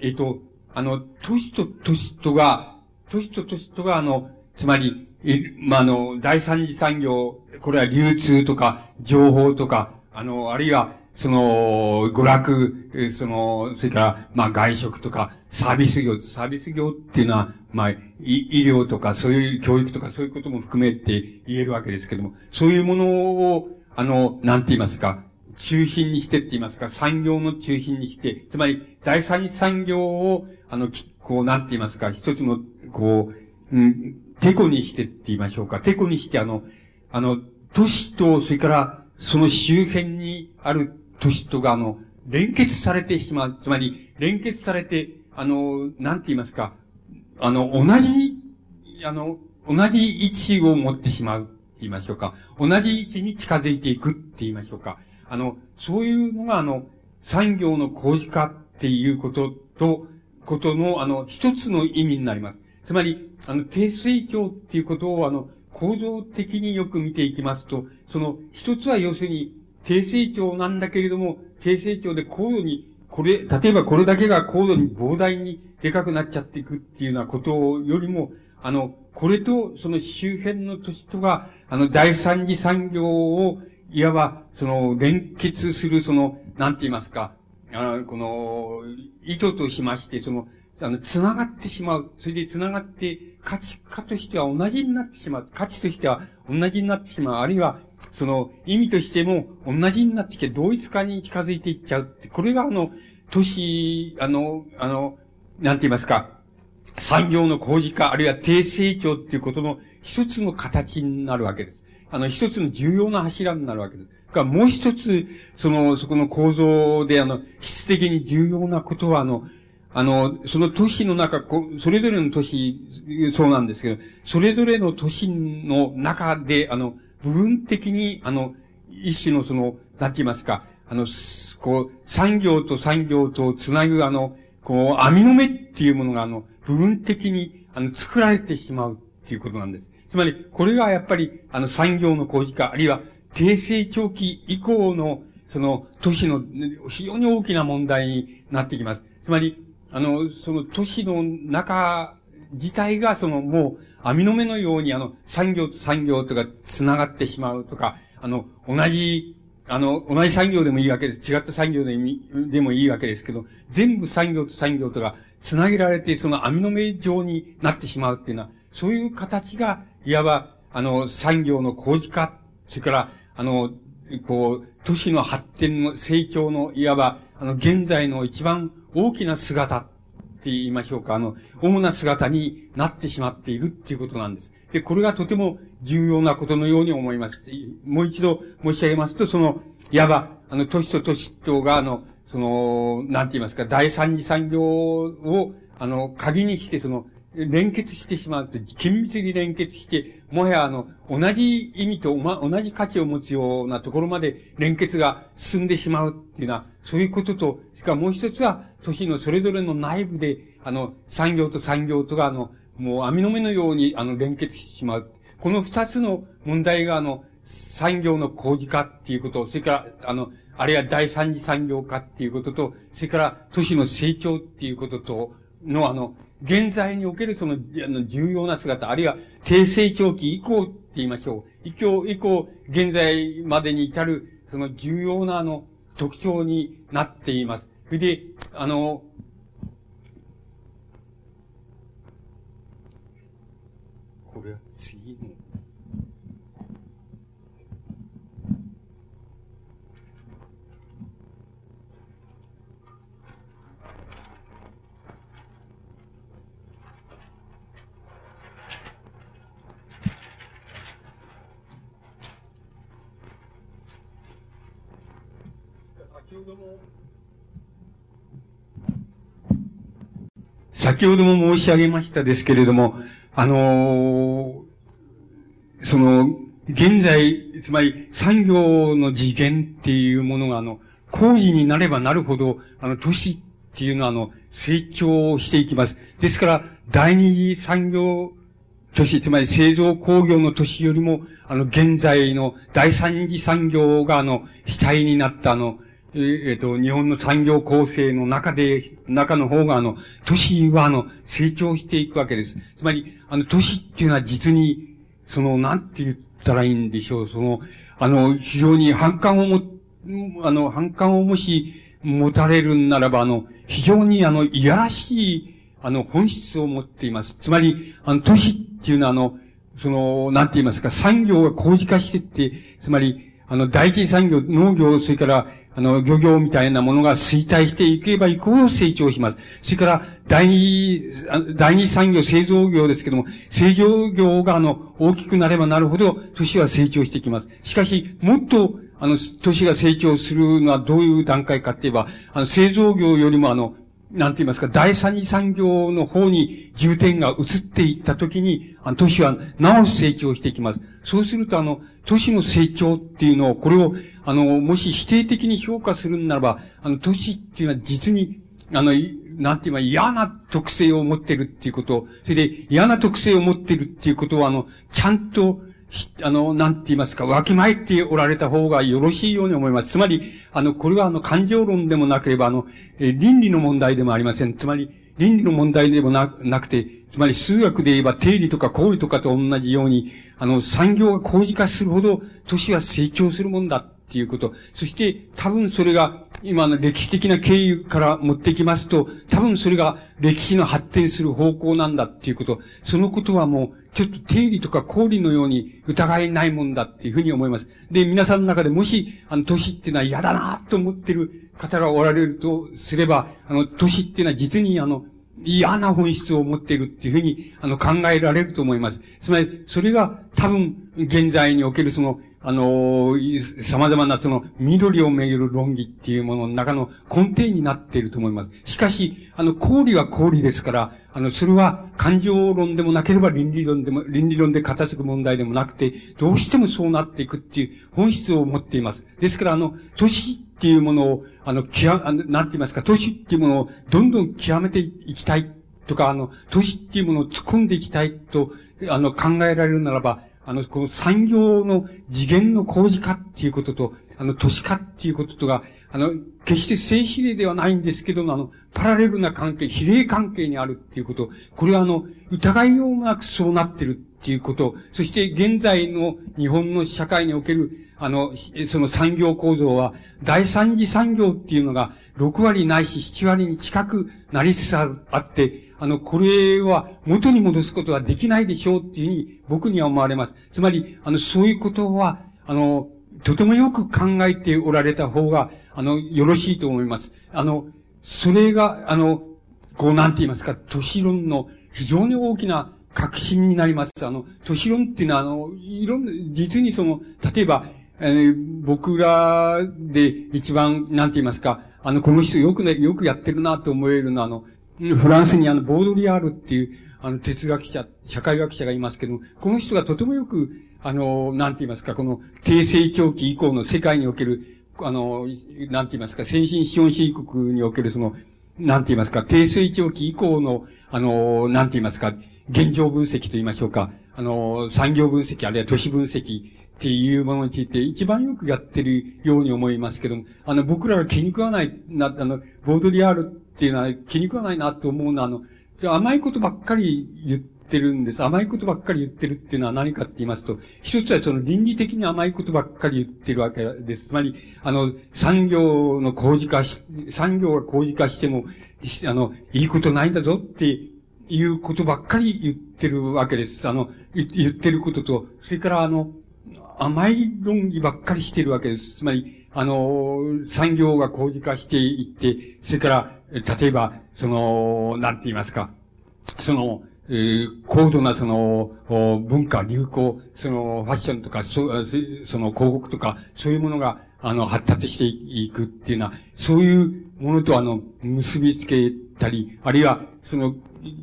えっ、と、あの、都市と都市とが、都市と都市とがあの、つまり、え、まあ、あの、第三次産業、これは流通とか、情報とか、あの、あるいは、その、娯楽、その、それから、まあ、外食とか、サービス業、サービス業っていうのは、まあ、医療とか、そういう教育とか、そういうことも含めて言えるわけですけども、そういうものを、あの、なんて言いますか、中心にしてって言いますか、産業の中心にして、つまり、第三産業を、あの、こう、なんて言いますか、一つの、こう、うん、テコにしてって言いましょうか。テコにして、あの、あの、都市と、それから、その周辺にある都市とが、あの、連結されてしまう。つまり、連結されて、あの、なんて言いますか、あの、同じ、あの、同じ位置を持ってしまうって言いましょうか。同じ位置に近づいていくって言いましょうか。あの、そういうのが、あの、産業の工事化っていうことと、ことの、あの、一つの意味になります。つまり、あの、低成長っていうことを、あの、構造的によく見ていきますと、その、一つは要するに、低成長なんだけれども、低成長で高度に、これ、例えばこれだけが高度に膨大にでかくなっちゃっていくっていうようなことよりも、あの、これとその周辺の都市とが、あの、第三次産業を、いわば、その、連結する、その、なんて言いますか、あの、この、意図としまして、その、あの、繋がってしまう。それで繋がって、価値化としては同じになってしまう。価値としては同じになってしまう。あるいは、その、意味としても同じになってきて同一化に近づいていっちゃうって。これがあの、都市、あの、あの、なんて言いますか、産業の工事化、あるいは低成長っていうことの一つの形になるわけです。あの、一つの重要な柱になるわけです。が、もう一つ、その、そこの構造で、あの、質的に重要なことは、あの、あの、その都市の中、それぞれの都市、そうなんですけど、それぞれの都市の中で、あの、部分的に、あの、一種のその、なんて言いますか、あの、こう、産業と産業とつなぐ、あの、こう、網の目っていうものが、あの、部分的に、あの、作られてしまうっていうことなんです。つまり、これがやっぱり、あの、産業の工事化、あるいは、低成長期以降の、その、都市の非常に大きな問題になってきます。つまり、あの、その都市の中自体が、その、もう、網の目のように、あの、産業と産業とか繋がってしまうとか、あの、同じ、あの、同じ産業でもいいわけです。違った産業ででもいいわけですけど、全部産業と産業とか繋げられて、その網の目状になってしまうっていうのは、そういう形が、いわば、あの、産業の工事化、それから、あの、こう、都市の発展の成長の、いわば、あの、現在の一番大きな姿って言いましょうか、あの、主な姿になってしまっているっていうことなんです。で、これがとても重要なことのように思います。もう一度申し上げますと、その、いわば、あの、都市と都市とが、あの、その、なんて言いますか、第三次産業を、あの、鍵にして、その、連結してしまうと、緊密に連結して、もはやあの、同じ意味と、ま、同じ価値を持つようなところまで連結が進んでしまうっていうのは、そういうことと、それからもう一つは、都市のそれぞれの内部で、あの、産業と産業とが、あの、もう網の目のように、あの、連結してしまう。この二つの問題が、あの、産業の工事化っていうこと、それから、あの、あるいは第三次産業化っていうことと、それから都市の成長っていうこととの、あの、現在におけるその、あの、重要な姿、あるいは低成長期以降って言いましょう。以降、以降、現在までに至る、その重要なあの、特徴になっています。で、あの、これは次の、先ほども先ほども申し上げましたですけれども、あのー、その、現在、つまり産業の次元っていうものが、あの、工事になればなるほど、あの、都市っていうのは、あの、成長していきます。ですから、第二次産業都市、つまり製造工業の都市よりも、あの、現在の第三次産業が、あの、主体になったあの、えっ、ー、と、日本の産業構成の中で、中の方が、あの、都市は、あの、成長していくわけです。つまり、あの、都市っていうのは実に、その、なんて言ったらいいんでしょう。その、あの、非常に反感をも、あの、反感をもし、持たれるならば、あの、非常に、あの、いやらしい、あの、本質を持っています。つまり、あの、都市っていうのは、あの、その、なんて言いますか、産業が工事化してって、つまり、あの、第一産業、農業、それから、あの、漁業みたいなものが衰退していけばいくほど成長します。それから、第二、第二産業、製造業ですけども、製造業があの、大きくなればなるほど、都市は成長してきます。しかし、もっと、あの、都市が成長するのはどういう段階かって言えば、あの、製造業よりもあの、なんて言いますか、第三次産業の方に重点が移っていったときに、あの都市はなお成長していきます。そうすると、あの、都市の成長っていうのを、これを、あの、もし否定的に評価するならば、あの、都市っていうのは実に、あの、なんて言えば嫌な特性を持ってるっていうこと、それで嫌な特性を持ってるっていうことは、あの、ちゃんと、あの、なんて言いますか、わきまえておられた方がよろしいように思います。つまり、あの、これはあの、感情論でもなければ、あの、え倫理の問題でもありません。つまり、倫理の問題でもななくて、つまり数学で言えば定理とか公理とかと同じように、あの、産業が工事化するほど、都市は成長するもんだっていうこと。そして、多分それが、今の歴史的な経緯から持ってきますと、多分それが歴史の発展する方向なんだっていうこと、そのことはもう、ちょっと定理とか公理のように疑いないもんだっていうふうに思います。で、皆さんの中でもし、あの、都市っていうのは嫌だなと思ってる方がおられるとすれば、あの、都市っていうのは実にあの、嫌な本質を持っているっていうふうに、あの、考えられると思います。つまり、それが多分、現在におけるその、あの、様々なその緑をめぐる論議っていうものの中の根底になっていると思います。しかし、あの、公理は公理ですから、あの、それは感情論でもなければ倫理論でも、倫理論で片付く問題でもなくて、どうしてもそうなっていくっていう本質を持っています。ですから、あの、都市っていうものを、あの、極、あ、なんて言いますか、都市っていうものをどんどん極めていきたいとか、あの、都市っていうものを突っ込んでいきたいと、あの、考えられるならば、あの、この産業の次元の工事化っていうことと、あの、都市化っていうこととが、あの、決して正比例ではないんですけども、あの、パラレルな関係、比例関係にあるっていうこと、これはあの、疑いようもなくそうなってるっていうこと、そして現在の日本の社会における、あの、その産業構造は、第三次産業っていうのが6割ないし7割に近くなりつつあって、あの、これは元に戻すことはできないでしょうっていうふうに僕には思われます。つまり、あの、そういうことは、あの、とてもよく考えておられた方が、あの、よろしいと思います。あの、それが、あの、こう、なんて言いますか、都市論の非常に大きな革新になります。あの、都市論っていうのは、あの、いろんな、実にその、例えば、えー、僕らで一番、なんて言いますか、あの、この人よくね、よくやってるなと思えるのは、あの、フランスにあの、ボードリアールっていう、あの、哲学者、社会学者がいますけども、この人がとてもよく、あの、なんて言いますか、この、低成長期以降の世界における、あの、なんて言いますか、先進資本主義国におけるその、なんて言いますか、低成長期以降の、あの、なんて言いますか、現状分析と言いましょうか、あの、産業分析、あるいは都市分析っていうものについて一番よくやってるように思いますけども、あの、僕らが気に食わない、な、あの、ボードリアールっていうのは気に食わないなと思うのは、あの、甘いことばっかり言ってるんです。甘いことばっかり言ってるっていうのは何かって言いますと、一つはその倫理的に甘いことばっかり言ってるわけです。つまり、あの、産業の工事化し、産業が工事化しても、あの、いいことないんだぞっていうことばっかり言ってるわけです。あの、言ってることと、それからあの、甘い論議ばっかりしてるわけです。つまり、あの、産業が工事化していって、それから、例えば、その、なんて言いますか、その、えー、高度なその、文化、流行、その、ファッションとか、そその、広告とか、そういうものが、あの、発達していくっていうのは、そういうものとあの、結びつけたり、あるいは、その、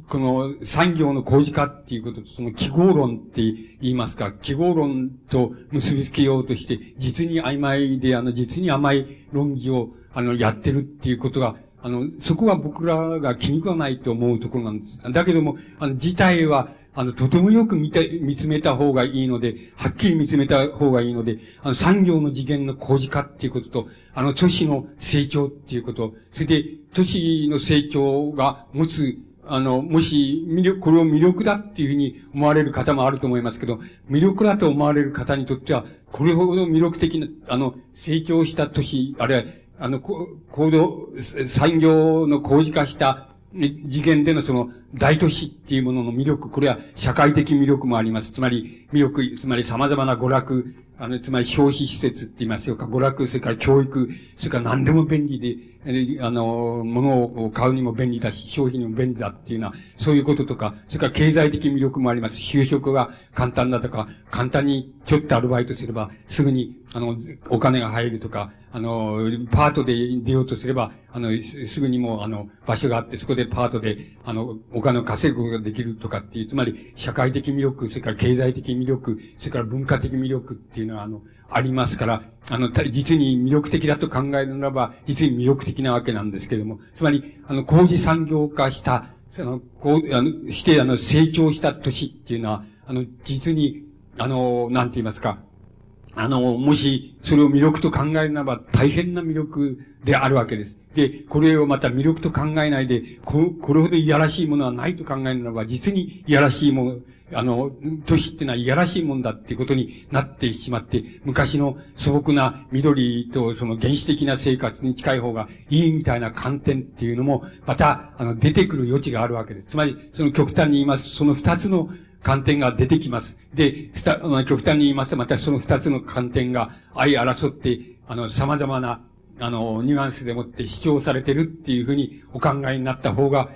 この産業の工事化っていうことと、その記号論って言いますか、記号論と結びつけようとして、実に曖昧で、あの、実に甘い論議を、あの、やってるっていうことが、あの、そこは僕らが気に食わないと思うところなんです。だけども、あの、事態は、あの、とてもよく見て、見つめた方がいいので、はっきり見つめた方がいいので、あの、産業の次元の工事化っていうことと、あの、都市の成長っていうこと、それで、都市の成長が持つあの、もし、魅力、これを魅力だっていうふうに思われる方もあると思いますけど、魅力だと思われる方にとっては、これほど魅力的な、あの、成長した都市、あるいは、あの、こ行動、産業の工事化した次元でのその大都市っていうものの魅力、これは社会的魅力もあります。つまり、魅力、つまり様々な娯楽、あの、つまり消費施設って言いますよか、娯楽、それから教育、それから何でも便利で、あの、物を買うにも便利だし、消費にも便利だっていうのは、そういうこととか、それから経済的魅力もあります。就職が簡単だとか、簡単にちょっとアルバイトすれば、すぐに、あの、お金が入るとか、あの、パートで出ようとすれば、あの、すぐにも、あの、場所があって、そこでパートで、あの、お金を稼ぐことができるとかっていう、つまり、社会的魅力、それから経済的魅力、それから文化的魅力っていうのは、あの、ありますから、あの、実に魅力的だと考えるならば、実に魅力的なわけなんですけれども、つまり、あの、工事産業化した、その、こう、あの、して、あの、成長した都市っていうのは、あの、実に、あの、なんて言いますか、あの、もし、それを魅力と考えるならば、大変な魅力であるわけです。で、これをまた魅力と考えないで、ここれほどいやらしいものはないと考えるならば、実にいやらしいもの、あの、都市ってのはいやらしいもんだっていうことになってしまって、昔の素朴な緑とその原始的な生活に近い方がいいみたいな観点っていうのも、また、あの、出てくる余地があるわけです。つまり、その極端に言います、その二つの観点が出てきます。で、極端に言いますと、またその二つの観点が相争って、あの、様々な、あの、ニュアンスでもって主張されてるっていうふうにお考えになった方が、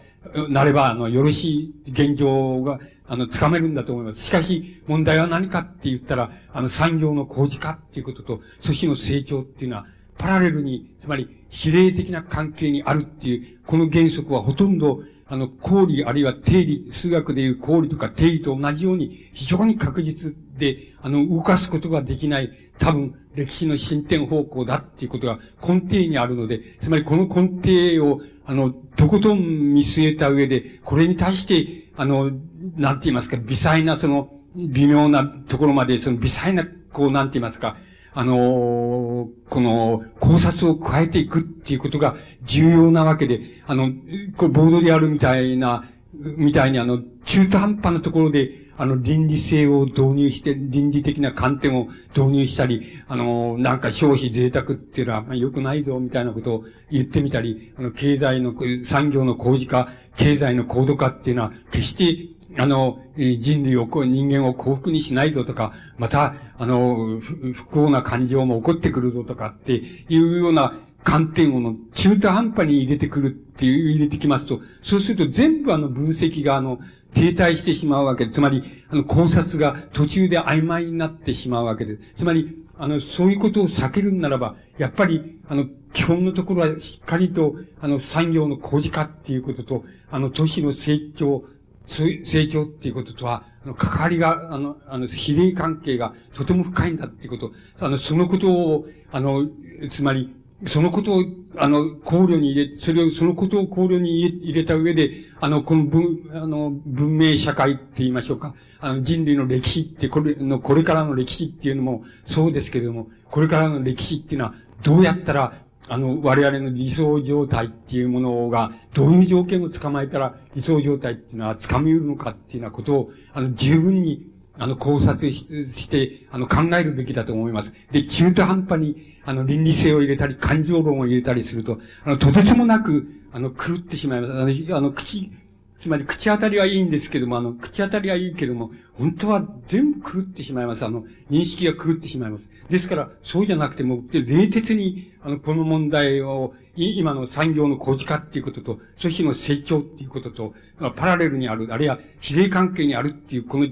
なれば、あの、よろしい現状が、あの、つかめるんだと思います。しかし、問題は何かって言ったら、あの、産業の工事化っていうことと、都市の成長っていうのは、パラレルに、つまり、比例的な関係にあるっていう、この原則はほとんど、あの、公理あるいは定理、数学でいう公理とか定理と同じように、非常に確実で、あの、動かすことができない、多分、歴史の進展方向だっていうことが根底にあるので、つまりこの根底を、あの、とことん見据えた上で、これに対して、あの、なんて言いますか、微細なその、微妙なところまで、その微細な、こう、なんて言いますか、あのー、この考察を加えていくっていうことが重要なわけで、あの、これボードであるみたいな、みたいにあの、中途半端なところで、あの、倫理性を導入して、倫理的な観点を導入したり、あの、なんか消費贅沢っていうのは、まあ、良くないぞ、みたいなことを言ってみたり、あの、経済の、産業の工事化、経済の高度化っていうのは、決して、あの、人類を、人間を幸福にしないぞとか、また、あの、不幸な感情も起こってくるぞとかっていうような観点をの中途半端に入れてくるっていう、入れてきますと、そうすると全部あの分析があの、停滞してしまうわけです。つまり、あの、考察が途中で曖昧になってしまうわけです。つまり、あの、そういうことを避けるならば、やっぱり、あの、基本のところはしっかりと、あの、産業の工事化っていうことと、あの、都市の成長、成長っていうこととは、あの、関わりが、あの、あの、比例関係がとても深いんだっていうこと、あの、そのことを、あの、つまり、そのことを、あの、考慮に入れ、それを、そのことを考慮に入れた上で、あの、この文、あの、文明社会って言いましょうか。あの、人類の歴史って、これの、これからの歴史っていうのもそうですけれども、これからの歴史っていうのは、どうやったら、あの、我々の理想状態っていうものが、どういう条件を捕まえたら理想状態っていうのは掴みうるのかっていうようなことを、あの、十分に、あの、考察して、あの、考えるべきだと思います。で、中途半端に、あの、倫理性を入れたり、感情論を入れたりすると、あの、とてつもなく、あの、狂ってしまいます。あの、あの口、つまり口当たりはいいんですけども、あの、口当たりはいいけども、本当は全部狂ってしまいます。あの、認識が狂ってしまいます。ですから、そうじゃなくても、冷徹に、あの、この問題を、今の産業の工事化っていうことと、組織の成長っていうことと、パラレルにある、あるいは比例関係にあるっていう、この、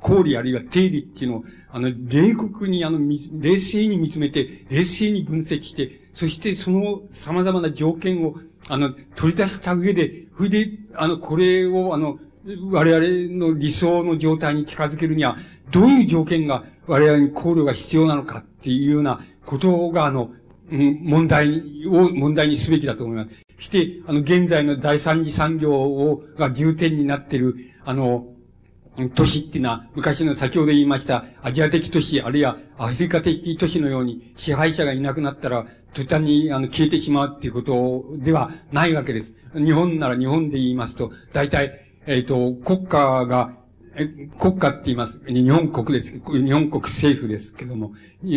公理あるいは定理っていうのを、あの、冷酷に、あの、冷静に見つめて、冷静に分析して、そしてその様々な条件を、あの、取り出した上で、それで、あの、これを、あの、我々の理想の状態に近づけるには、どういう条件が我々に考慮が必要なのかっていうようなことが、あの、問題を、問題にすべきだと思います。して、あの、現在の第三次産業を、が重点になっている、あの、都市っていうのは、昔の先ほど言いました、アジア的都市、あるいはアフリカ的都市のように、支配者がいなくなったら、途端に、あの、消えてしまうっていうことではないわけです。日本なら日本で言いますと、大体、えっ、ー、と、国家が、国家って言います。日本国です。日本国政府ですけども、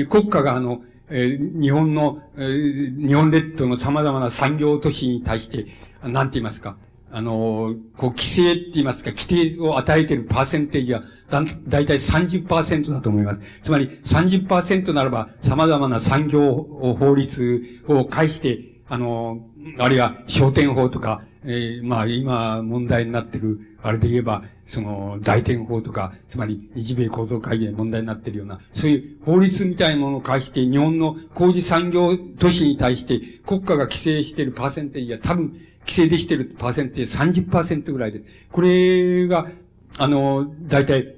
国家があの、えー、日本の、えー、日本列島の様々な産業都市に対して、なんて言いますか、あの、こう、規制って言いますか、規定を与えているパーセンテージは、だ、だいたい30%だと思います。つまり30%ならば、様々な産業法律を介して、あの、あるいは商店法とか、えー、まあ今問題になってる、あれで言えば、その、大天法とか、つまり日米構造会議で問題になってるような、そういう法律みたいなものを介して、日本の工事産業都市に対して国家が規制しているパーセンテージは多分、規制でしているパーセンテージ30%ぐらいで、これが、あの、大体、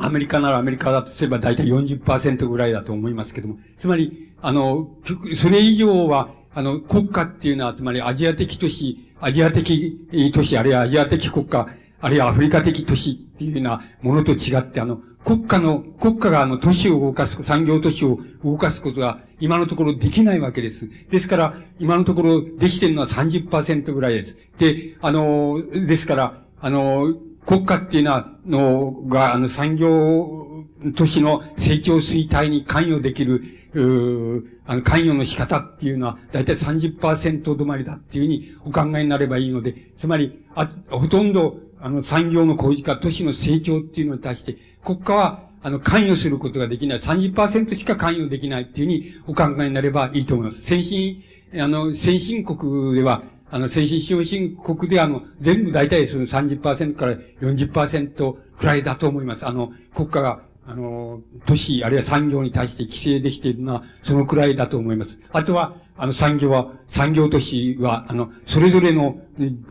アメリカならアメリカだとすれば大体40%ぐらいだと思いますけども、つまり、あの、それ以上は、あの、国家っていうのは、つまりアジア的都市、アジア的都市、あるいはアジア的国家、あるいはアフリカ的都市っていうようなものと違って、あの、国家の、国家があの都市を動かす、産業都市を動かすことが今のところできないわけです。ですから、今のところできてるのは30%ぐらいです。で、あの、ですから、あの、国家っていうのは、の、が、あの、産業都市の成長衰退に関与できる、うあの、関与の仕方っていうのは、だいたい30%止まりだっていうふうにお考えになればいいので、つまり、あ、ほとんど、あの、産業の工事化、都市の成長っていうのに対して、国家は、あの、関与することができない。30%しか関与できないっていうふうにお考えになればいいと思います。先進、あの、先進国では、あの、先進資本主義国であの、全部大体その30%から40%くらいだと思います。あの、国家があの、都市、あるいは産業に対して規制できているのは、そのくらいだと思います。あとは、あの、産業は、産業都市は、あの、それぞれの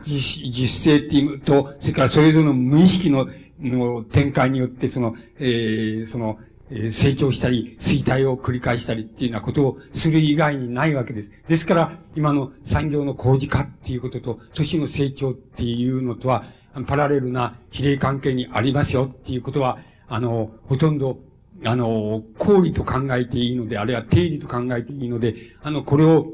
実実勢っていうと、それからそれぞれの無意識の、の展開によって、その、えー、その、成長したり、衰退を繰り返したりっていうようなことをする以外にないわけです。ですから、今の産業の工事化っていうことと、都市の成長っていうのとは、パラレルな比例関係にありますよっていうことは、あの、ほとんど、あの、公理と考えていいので、あるいは定理と考えていいので、あの、これを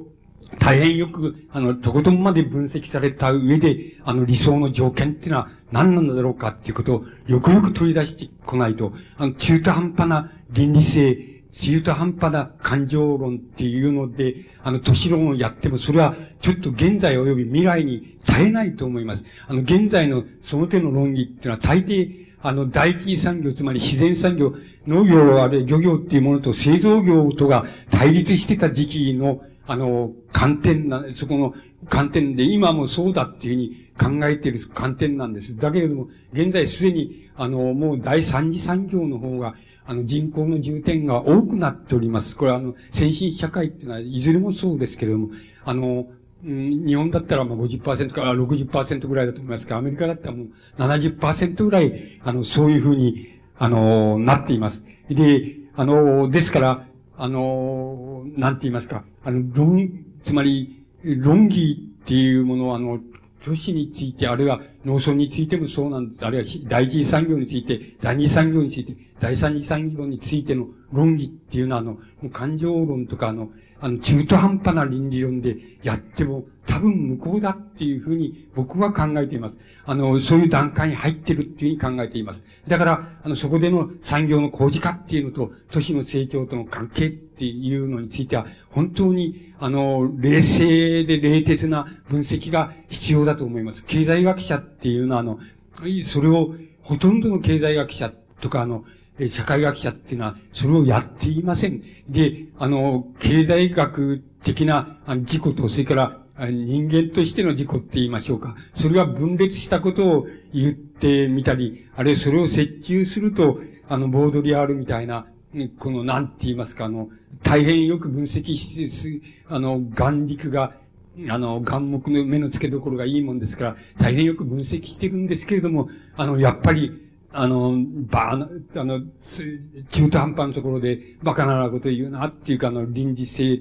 大変よく、あの、とことんまで分析された上で、あの、理想の条件っていうのは何なんだろうかっていうことをよくよく取り出してこないと、あの、中途半端な倫理性、中途半端な感情論っていうので、あの、都市論をやっても、それは、ちょっと現在及び未来に耐えないと思います。あの、現在のその手の論議っていうのは大抵、あの、第一産業、つまり自然産業、農業あるいは漁業っていうものと製造業とが対立してた時期の、あの、観点な、そこの観点で、今もそうだっていうふうに考えている観点なんです。だけれども、現在すでに、あの、もう第三次産業の方が、あの、人口の重点が多くなっております。これはあの、先進社会っていうのは、いずれもそうですけれども、あの、うん日本だったらまあ50%から60%ぐらいだと思いますが、アメリカだったらもう70%ぐらい、あの、そういうふうに、あの、なっています。で、あの、ですから、あの、なんて言いますか、あの、論、つまり、論議っていうものは、あの、都市について、あるいは農村についてもそうなんです。あるいは第一次産業について、第二次産業について、第三次産業についての論議っていうのは、あの、感情論とか、あの、あの、中途半端な倫理論でやっても多分無効だっていうふうに僕は考えています。あの、そういう段階に入ってるっていうふうに考えています。だから、あの、そこでの産業の工事化っていうのと、都市の成長との関係っていうのについては、本当に、あの、冷静で冷徹な分析が必要だと思います。経済学者っていうのは、あの、それを、ほとんどの経済学者とか、あの、社会学者っていうのは、それをやっていません。で、あの、経済学的な事故と、それから、人間としての事故って言いましょうか。それが分裂したことを言ってみたり、あるいはそれを折衷すると、あの、ボードリアールみたいな、この、なんて言いますか、あの、大変よく分析し、す、あの、眼力が、あの、眼目の目の付けどころがいいもんですから、大変よく分析してるんですけれども、あの、やっぱり、あの、ばあの、中途半端なところでバカなこと言うなっていうか、あの、倫理性、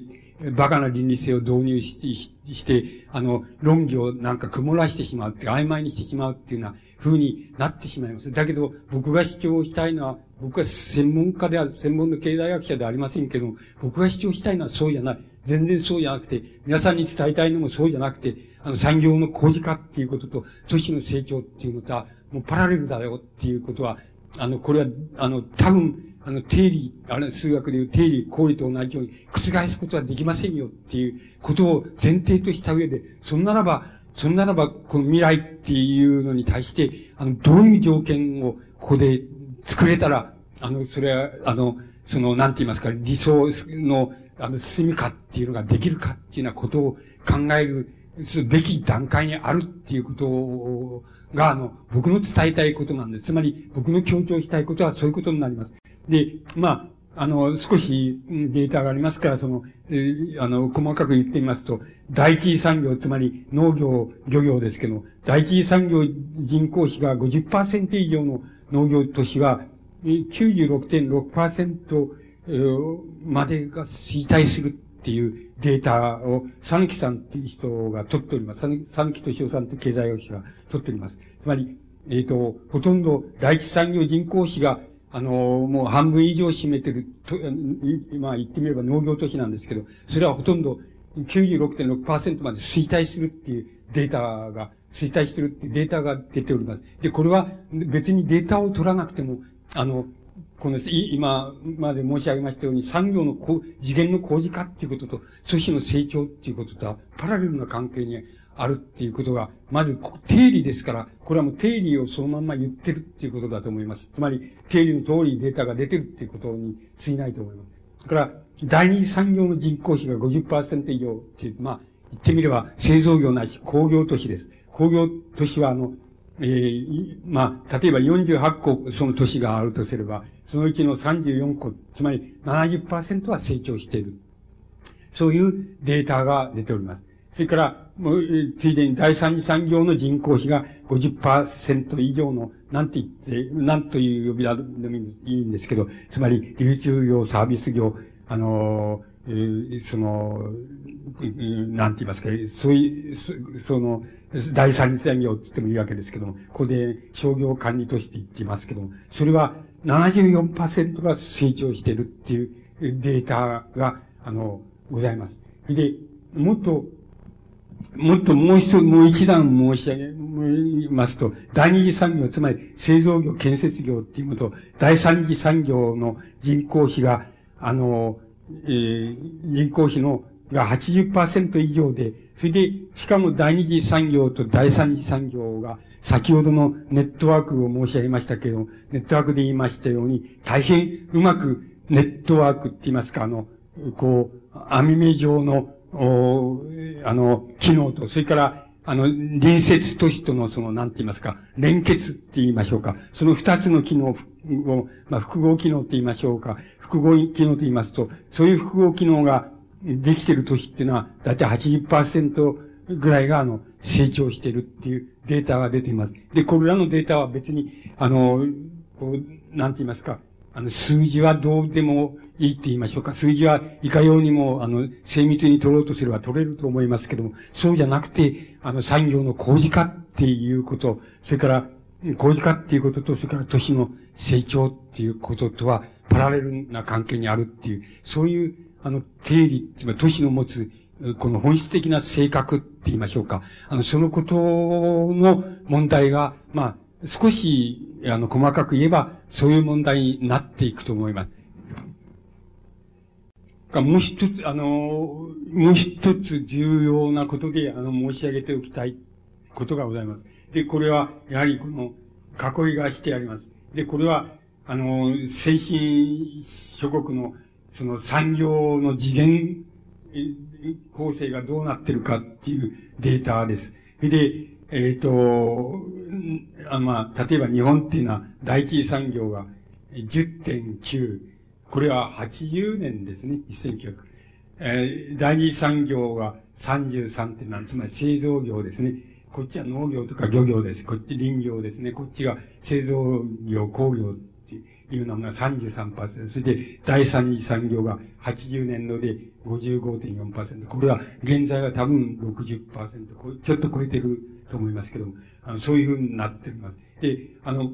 バカな倫理性を導入しして、あの、論議をなんか曇らしてしまうって、曖昧にしてしまうっていうような風になってしまいます。だけど、僕が主張したいのは、僕は専門家である、専門の経済学者ではありませんけど僕が主張したいのはそうじゃない。全然そうじゃなくて、皆さんに伝えたいのもそうじゃなくて、あの、産業の工事化っていうことと、都市の成長っていうのとは、もうパラレルだよっていうことは、あの、これは、あの、多分、あの、定理、あれ、数学でいう定理、公理と同じように覆すことはできませんよっていうことを前提とした上で、そんならば、そんならば、この未来っていうのに対して、あの、どういう条件をここで作れたら、あの、それは、あの、その、なんて言いますか、理想の、あの、進みかっていうのができるかっていうようなことを考えるすべき段階にあるっていうことをが、あの、僕の伝えたいことなんです。つまり、僕の強調したいことはそういうことになります。で、まあ、あの、少しデータがありますから、その、えー、あの、細かく言ってみますと、第一次産業、つまり農業、漁業ですけど、第一次産業人口比が50%以上の農業都市は、96.6%までが衰退するっていうデータを、さぬきさんっていう人が取っております。さぬきとしおさんって経済学者が取っております。つまり、えっ、ー、と、ほとんど第一産業人口比が、あの、もう半分以上占めてると、まあ言ってみれば農業都市なんですけど、それはほとんど96.6%まで衰退するっていうデータが、衰退してるってデータが出ております。で、これは別にデータを取らなくても、あの、この、今まで申し上げましたように、産業の次元の工事化っていうことと、都市の成長っていうこととは、パラレルな関係にあるっていうことが、まず、定理ですから、これはもう定理をそのまんま言ってるっていうことだと思います。つまり、定理の通りにデータが出てるっていうことに過ぎないと思います。だから、第二次産業の人口比が50%以上っていう、まあ、言ってみれば、製造業ないし工業都市です。工業都市は、あの、えー、まあ、例えば48個その都市があるとすれば、そのうちの34個、つまり70%は成長している。そういうデータが出ております。それから、もう、ついでに第三次産業の人口比が50%以上の、なんて言って、なんという呼び名でもいいんですけど、つまり流通業、サービス業、あの、えー、その、なんて言いますか、そういう、その、第三次産業って言ってもいいわけですけども、ここで商業管理として言っていますけども、それは74%が成長しているっていうデータが、あの、ございます。で、もっと、もっともう一、もう一段申し上げますと、第二次産業、つまり製造業、建設業っていうこと、第三次産業の人口比が、あの、えー、人口比のが80%以上で、それで、しかも第二次産業と第三次産業が、先ほどのネットワークを申し上げましたけど、ネットワークで言いましたように、大変うまくネットワークって言いますか、あの、こう、網目状の、おあの、機能と、それから、あの、隣接都市とのその、なんて言いますか、連結って言いましょうか。その二つの機能を、まあ、複合機能って言いましょうか。複合機能と言いますと、そういう複合機能ができている都市っていうのは、だいたい80%ぐらいが、あの、成長しているっていうデータが出ています。で、これらのデータは別に、あの、こう、なんて言いますか、あの、数字はどうでもいいって言いましょうか。数字はいかようにも、あの、精密に取ろうとすれば取れると思いますけども、そうじゃなくて、あの、産業の工事化っていうこと、それから、工事化っていうことと、それから都市の成長っていうこととは、パラレルな関係にあるっていう、そういう、あの、定理、つまり都市の持つ、この本質的な性格って言いましょうか。あの、そのことの問題が、まあ、少し、あの、細かく言えば、そういう問題になっていくと思います。もう一つ、あの、もう一つ重要なことで、あの、申し上げておきたいことがございます。で、これは、やはりこの、囲いがしてあります。で、これは、あの、先進諸国の、その産業の次元構成がどうなってるかっていうデータです。で、えっ、ー、と、あまあ、例えば日本っていうのは第一次産業が10.9、これは80年ですね、1900。えー、第二次産業が33.7、つまり製造業ですね。こっちは農業とか漁業です。こっち林業ですね。こっちが製造業、工業いうのが33%。それで第三次産業が80年度で55.4%。これは現在は多分60%。ちょっと超えてると思いますけども、あのそういうふうになっています。で、あの、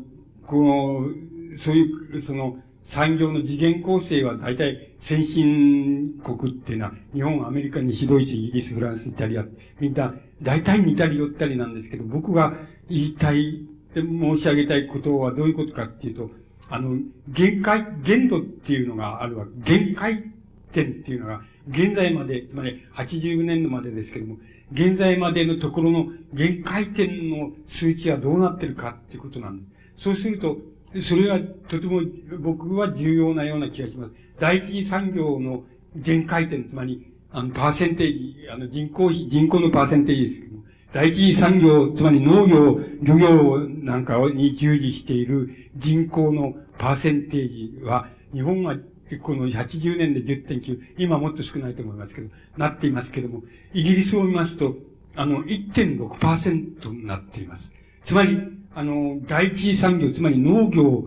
この、そういう、その、産業の次元構成は大体先進国っていうのは、日本、アメリカ、西ドイツ、イギリス、フランス、イタリア、みんな大体似たり寄ったりなんですけど、僕が言いたい、申し上げたいことはどういうことかっていうと、あの、限界、限度っていうのがあるわ。限界点っていうのが、現在まで、つまり80年度までですけども、現在までのところの限界点の数値はどうなってるかっていうことなんです。そうすると、それはとても僕は重要なような気がします。第一次産業の限界点、つまり、あの、パーセンテージ、あの、人口、人口のパーセンテージですけども、第一次産業、つまり農業、漁業なんかに従事している人口のパーセンテージは、日本はこの80年で10.9、今もっと少ないと思いますけど、なっていますけども、イギリスを見ますと、あの、1.6%になっています。つまり、あの、第一産業、つまり農業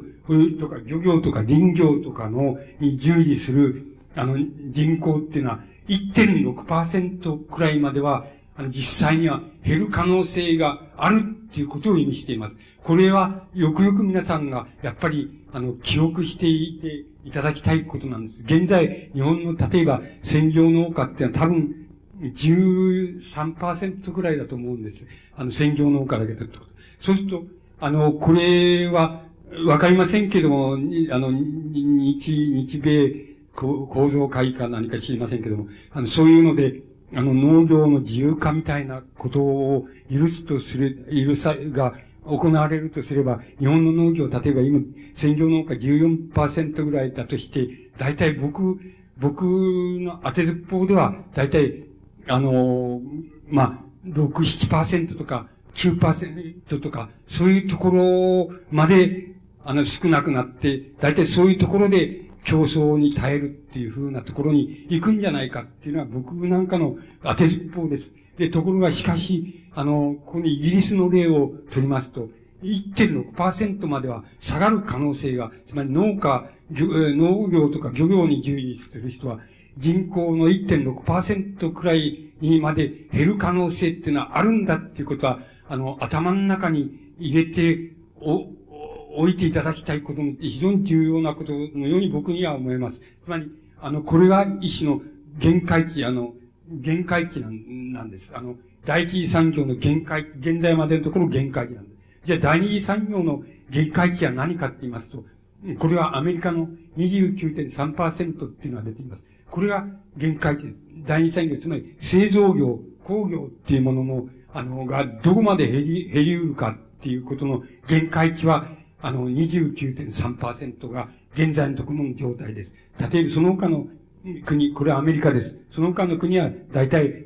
とか漁業とか林業とかの、に従事する、あの、人口っていうのは、1.6%くらいまでは、あの、実際には減る可能性があるっていうことを意味しています。これは、よくよく皆さんが、やっぱり、あの、記憶していていただきたいことなんです。現在、日本の、例えば、専業農家っていうのは多分、13%ぐらいだと思うんです。あの、専業農家だけだと。そうすると、あの、これは、わかりませんけども、あの、日、日米構造会か何か知りませんけども、あの、そういうので、あの、農業の自由化みたいなことを許すとする、許さ、が行われるとすれば、日本の農業、例えば今、専業農家14%ぐらいだとして、大体僕、僕の当てずっぽうでは、大体、あの、まあ、6、7%とか、9%とか、そういうところまで、あの、少なくなって、大体そういうところで競争に耐えるっていう風なところに行くんじゃないかっていうのは僕なんかの当てずっぽうです。で、ところがしかし、あの、ここにイギリスの例を取りますと、1.6%までは下がる可能性が、つまり農家、農業とか漁業に従事する人は、人口の1.6%くらいにまで減る可能性っていうのはあるんだっていうことは、あの、頭の中に入れてお、置いていただきたいことも非常に重要なことのように僕には思います。つまり、あの、これが一種の限界値、あの、限界値なんです。あの、第一次産業の限界、現在までのところ限界値なんです。じゃあ第二次産業の限界値は何かって言いますと、これはアメリカの29.3%っていうのが出ています。これが限界値です。第二産業、つまり製造業、工業っていうものの、あの、がどこまで減り、減りうるかっていうことの限界値は、あの、29.3%が現在のところの状態です。例えばその他の国、これはアメリカです。その他の国は大体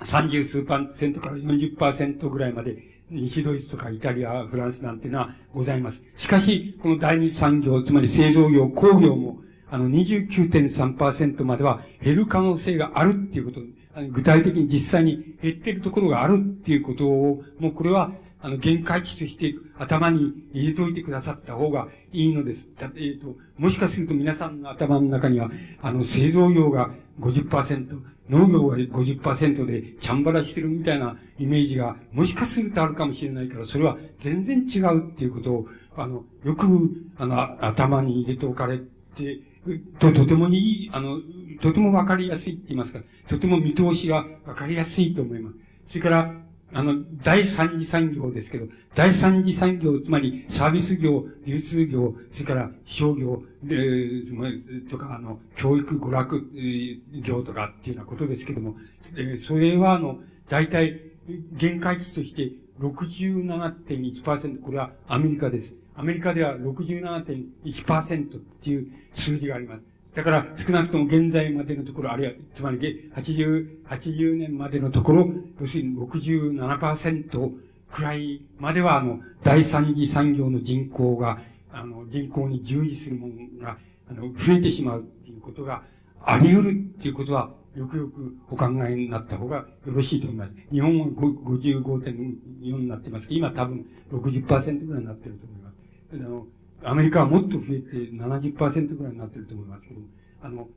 30数パーセントから40%ぐらいまで西ドイツとかイタリア、フランスなんていうのはございます。しかし、この第二産業、つまり製造業、工業も、あの29.3%までは減る可能性があるっていうこと、具体的に実際に減っているところがあるっていうことを、もうこれはあの、限界値として頭に入れといてくださった方がいいのです。えっ、ー、と、もしかすると皆さんの頭の中には、あの、製造業が50%、農業が50%でチャンバラしてるみたいなイメージが、もしかするとあるかもしれないから、それは全然違うっていうことを、あの、よく、あの、頭に入れておかれて、と、とてもいい、あの、とてもわかりやすいって言いますか、とても見通しがわかりやすいと思います。それから、あの、第三次産業ですけど、第三次産業、つまりサービス業、流通業、それから商業、えー、とか、あの、教育、娯楽、えー、業とかっていうようなことですけども、えー、それはあの、大体、限界値として67.1%、これはアメリカです。アメリカでは67.1%っていう数字があります。だから、少なくとも現在までのところ、あるいは、つまり、80、80年までのところ、要するに67%くらいまでは、あの、第三次産業の人口が、あの、人口に従事するものが、あの、増えてしまうっていうことがあり得るっていうことは、よくよくお考えになった方がよろしいと思います。日本は55.4になってますけど、今多分60%ぐらいになってると思います。あの、アメリカはもっと増えて70%ぐらいになってると思いますけど、あの、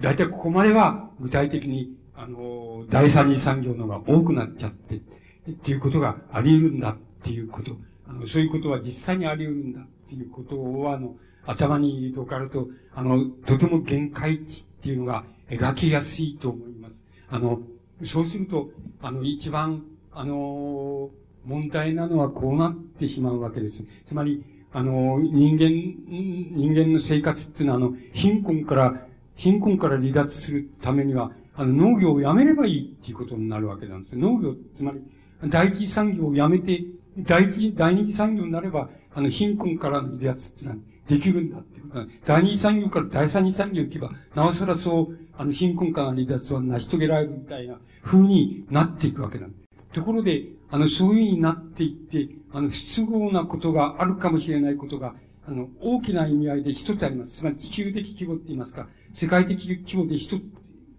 大体ここまでは具体的に、あの、第三次産業の方が多くなっちゃって、っていうことがあり得るんだっていうこと、あの、そういうことは実際にあり得るんだっていうことを、あの、頭に入れておかると、あの、とても限界値っていうのが描きやすいと思います。あの、そうすると、あの、一番、あの、問題なのはこうなってしまうわけです。つまり、あの、人間、人間の生活っていうのは、あの、貧困から、貧困から離脱するためには、あの、農業をやめればいいっていうことになるわけなんです農業、つまり、第一産業をやめて、第一、第二産業になれば、あの、貧困からの離脱っていうのはできるんだっていうことなん第二産業から第三産業行けば、なおさらそう、あの、貧困からの離脱は成し遂げられるみたいな風になっていくわけなんです。ところで、あの、そういう風になっていって、あの、不都合なことがあるかもしれないことが、あの、大きな意味合いで一つあります。つまり地球的規模って言いますか、世界的規模で一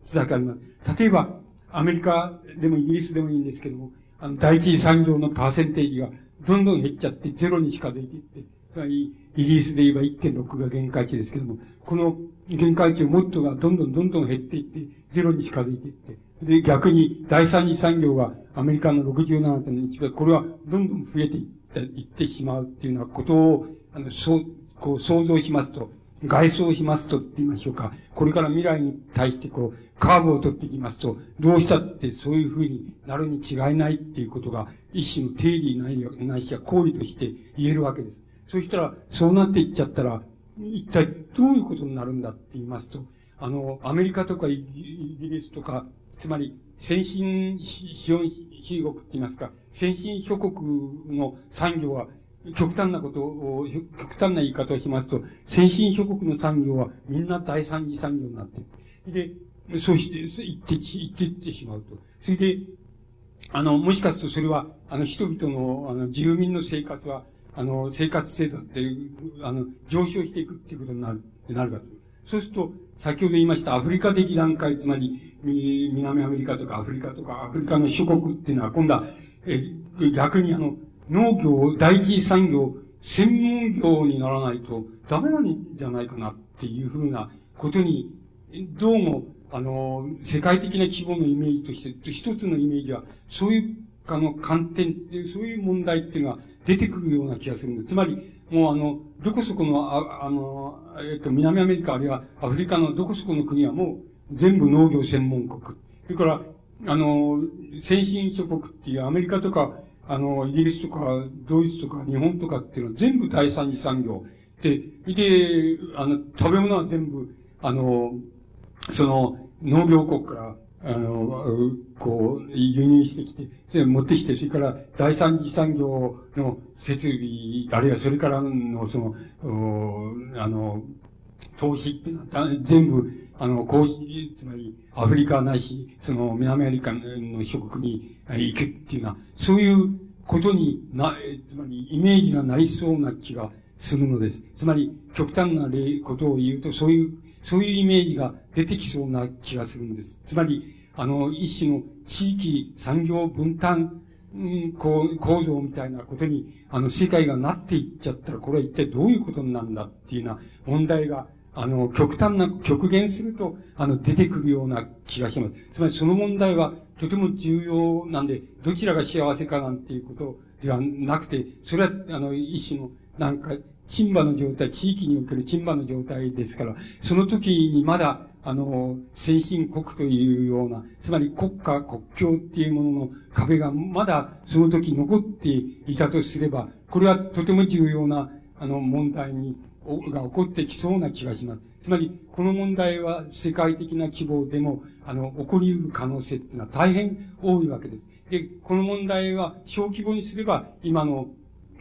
つだけあります。例えば、アメリカでもイギリスでもいいんですけども、あの、第一次産業のパーセンテージがどんどん減っちゃってゼロに近づいていって、つまり、イギリスで言えば1.6が限界値ですけども、この限界値をもっとがどんどんどんどん減っていって、ゼロに近づいていって、で、逆に第三次産業がアメリカの67.1倍、これはどんどん増えていっていってしまうっていうようなことを、あの、そう、こう想像しますと、外装しますとって言いましょうか。これから未来に対してこう、カーブを取っていきますと、どうしたってそういう風になるに違いないっていうことが、一種の定理ないないしは公理として言えるわけです。そしたら、そうなっていっちゃったら、一体どういうことになるんだって言いますと、あの、アメリカとかイギリスとか、つまり、先進資本主義国って言いますか、先進諸国の産業は、極端なことを、極端な言い方をしますと、先進諸国の産業はみんな第三次産業になってで、そうして、言って、言っていってしまうと。それで、あの、もしかするとそれは、あの、人々の、あの、住民の生活は、あの、生活制度って、あの、上昇していくっていうことになる、なるかと。そうすると、先ほど言いましたアフリカ的段階、つまり、南アメリカとかアフリカとか、アフリカの諸国っていうのは、今度は、え、逆にあの、農業、第一産業、専門業にならないとダメなんじゃないかなっていうふうなことに、どうも、あの、世界的な規模のイメージとして、一つのイメージは、そういう、あの、観点っていう、そういう問題っていうのは出てくるような気がするんです。つまり、もうあの、どこそこの、ああの、えっと、南アメリカあるいはアフリカのどこそこの国はもう全部農業専門国。それから、あの、先進諸国っていうアメリカとか、あの、イギリスとか、ドイツとか、日本とかっていうのは全部第三次産業。で、で、あの、食べ物は全部、あの、その、農業国から、あの、こう、輸入してきて、それ持ってきて、それから第三次産業の設備、あるいはそれからの、その、あの、投資っていうのは、全部、あの、こうつまり、アフリカないし、その、南アメリカの諸国に行くっていうのは、そういうことにな、つまり、イメージがなりそうな気がするのです。つまり、極端な例、ことを言うと、そういうそういうイメージが出てきそうな気がするんです。つまり、あの、一種の地域産業分担、うん、構造みたいなことに、あの、世界がなっていっちゃったら、これは一体どういうことなんだっていうような問題が、あの、極端な、極限すると、あの、出てくるような気がします。つまりその問題はとても重要なんで、どちらが幸せかなんていうことではなくて、それは、あの、一種の、なんか、鎮馬の状態、地域における鎮馬の状態ですから、その時にまだ、あの、先進国というような、つまり国家、国境っていうものの壁がまだその時残っていたとすれば、これはとても重要な、あの、問題に、が起こってきそうな気がします。つまり、この問題は世界的な規模でも、あの、起こり得る可能性っていうのは大変多いわけです。で、この問題は小規模にすれば、今の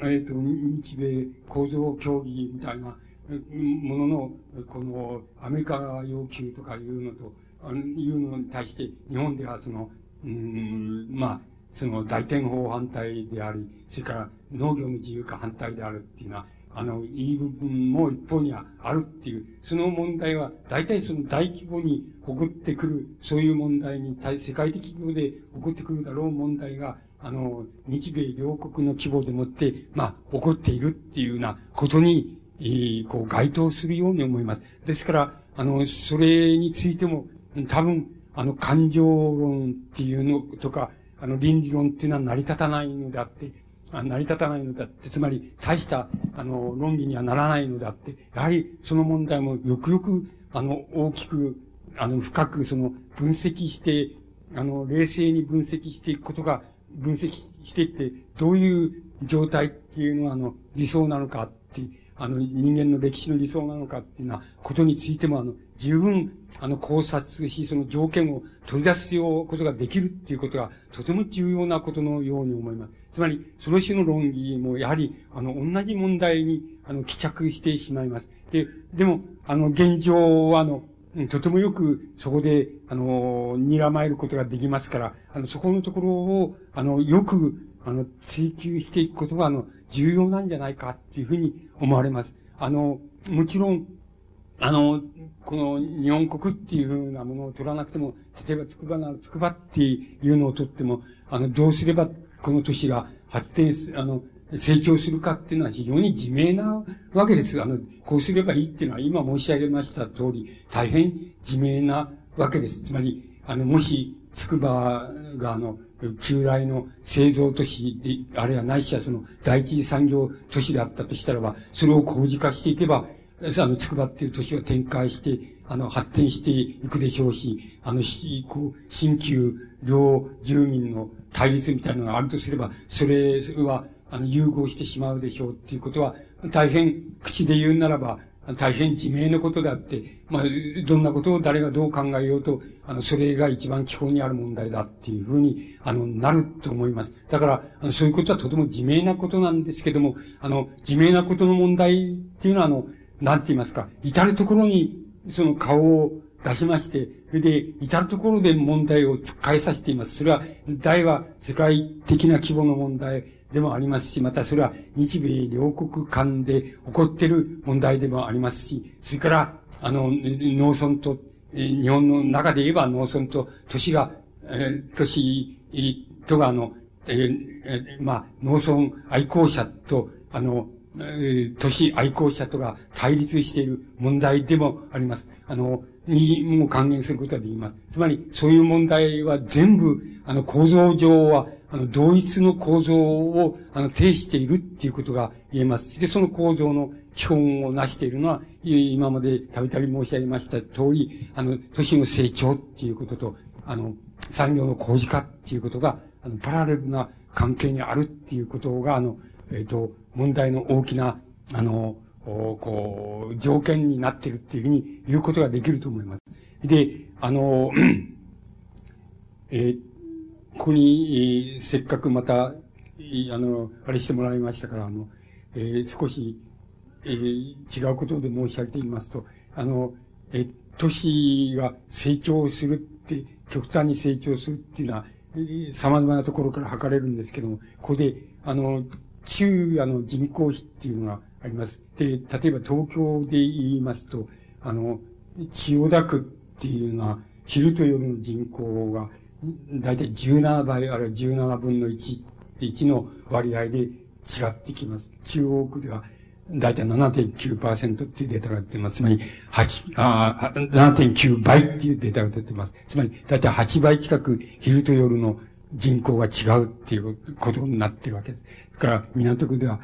えっ、ー、と、日米構造協議みたいなものの、この、アメリカ要求とかいうのと、あいうのに対して、日本ではその、うん、まあ、その大天法反対であり、それから農業の自由化反対であるっていうのは、あの、いい部分も一方にはあるっていう、その問題は、大体その大規模に起こってくる、そういう問題に対、世界的規模で起こってくるだろう問題が、あの、日米両国の規模でもって、まあ、起こっているっていうようなことに、えー、こう、該当するように思います。ですから、あの、それについても、多分、あの、感情論っていうのとか、あの、倫理論っていうのは成り立たないのであって、成り立たないのだって、つまり、大した、あの、論理にはならないのであって、やはり、その問題もよくよく、あの、大きく、あの、深く、その、分析して、あの、冷静に分析していくことが分析していって、どういう状態っていうのは、あの、理想なのかって、あの、人間の歴史の理想なのかっていうようなことについても、あの、十分、あの、考察し、その条件を取り出すようことができるっていうことが、とても重要なことのように思います。つまり、その種の論議も、やはり、あの、同じ問題に、あの、帰着してしまいます。で、でも、あの、現状は、あの、とてもよくそこで、あの、睨まえることができますから、あの、そこのところを、あの、よく、あの、追求していくことが、あの、重要なんじゃないかっていうふうに思われます。あの、もちろん、あの、この日本国っていうふうなものを取らなくても、例えば筑波な、筑波っていうのを取っても、あの、どうすればこの都市が発展す、あの、成長するかっていうのは非常に自明なわけです。あの、こうすればいいっていうのは今申し上げました通り、大変自明なわけです。つまり、あの、もし、筑波があの、旧来の製造都市で、あるいはないしはその第一次産業都市であったとしたらば、それを工事化していけば、あの、筑波っていう都市は展開して、あの、発展していくでしょうし、あの、し、こう、新旧両住民の対立みたいなのがあるとすれば、それは、あの、融合してしまうでしょうっていうことは、大変、口で言うならば、大変自明のことであって、まあ、どんなことを誰がどう考えようと、あの、それが一番基本にある問題だっていうふうに、あの、なると思います。だから、あの、そういうことはとても自明なことなんですけども、あの、自明なことの問題っていうのは、あの、なんて言いますか、至るところに、その顔を出しまして、それで、至るところで問題を突っ返させています。それは、大は世界的な規模の問題でもありますし、またそれは日米両国間で起こっている問題でもありますし、それから、あの、農村と、日本の中で言えば農村と都市が、え都市とが、あの、えー、まあ、農村愛好者と、あの、都市愛好者とが対立している問題でもあります。あの、にも還元することができます。つまり、そういう問題は全部、あの、構造上は、あの、同一の構造を、あの、呈しているっていうことが言えます。で、その構造の基本を成しているのは、今までたびたび申し上げました通り、あの、都市の成長っていうことと、あの、産業の工事化っていうことが、あの、パラレルな関係にあるっていうことが、あの、えっ、ー、と、問題の大きな、あの、こう、条件になっているっていうふうに言うことができると思います。で、あの、えー、ここに、えー、せっかくまた、あの、あれしてもらいましたから、あの、えー、少し、えー、違うことで申し上げていますと、あの、えー、都市が成長するって、極端に成長するっていうのは、様々なところから測れるんですけども、ここで、あの、昼夜の人口比っていうのがあります。で、例えば東京で言いますと、あの、千代田区っていうのは、昼と夜の人口が、だいたい17倍、あるいは17分の1、1の割合で違ってきます。中央区では、だいたい7.9%っていうデータが出てます。つまり、8、あ7.9倍っていうデータが出てます。つまり、だいたい8倍近く昼と夜の人口が違うっていうことになってるわけです。から、港区では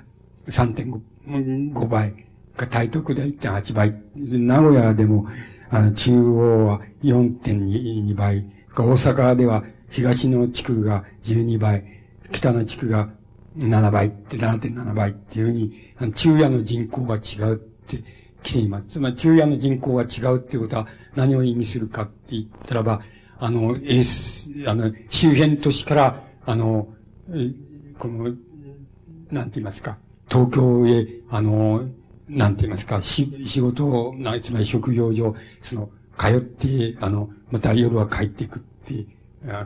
3.5倍。台東区では1.8倍。名古屋でも、あの、中央は4.2倍。大阪では東の地区が12倍。北の地区が7倍って7.7倍っていうふうに、昼夜の人口が違うって来ています。つまり昼夜の人口が違うっていうことは何を意味するかって言ったらば、あの、エース、あの、周辺都市から、あの、この、なんて言いますか、東京へ、あの、なんて言いますか、し、仕事をな、つまり職業上、その、通って、あの、また夜は帰っていくって、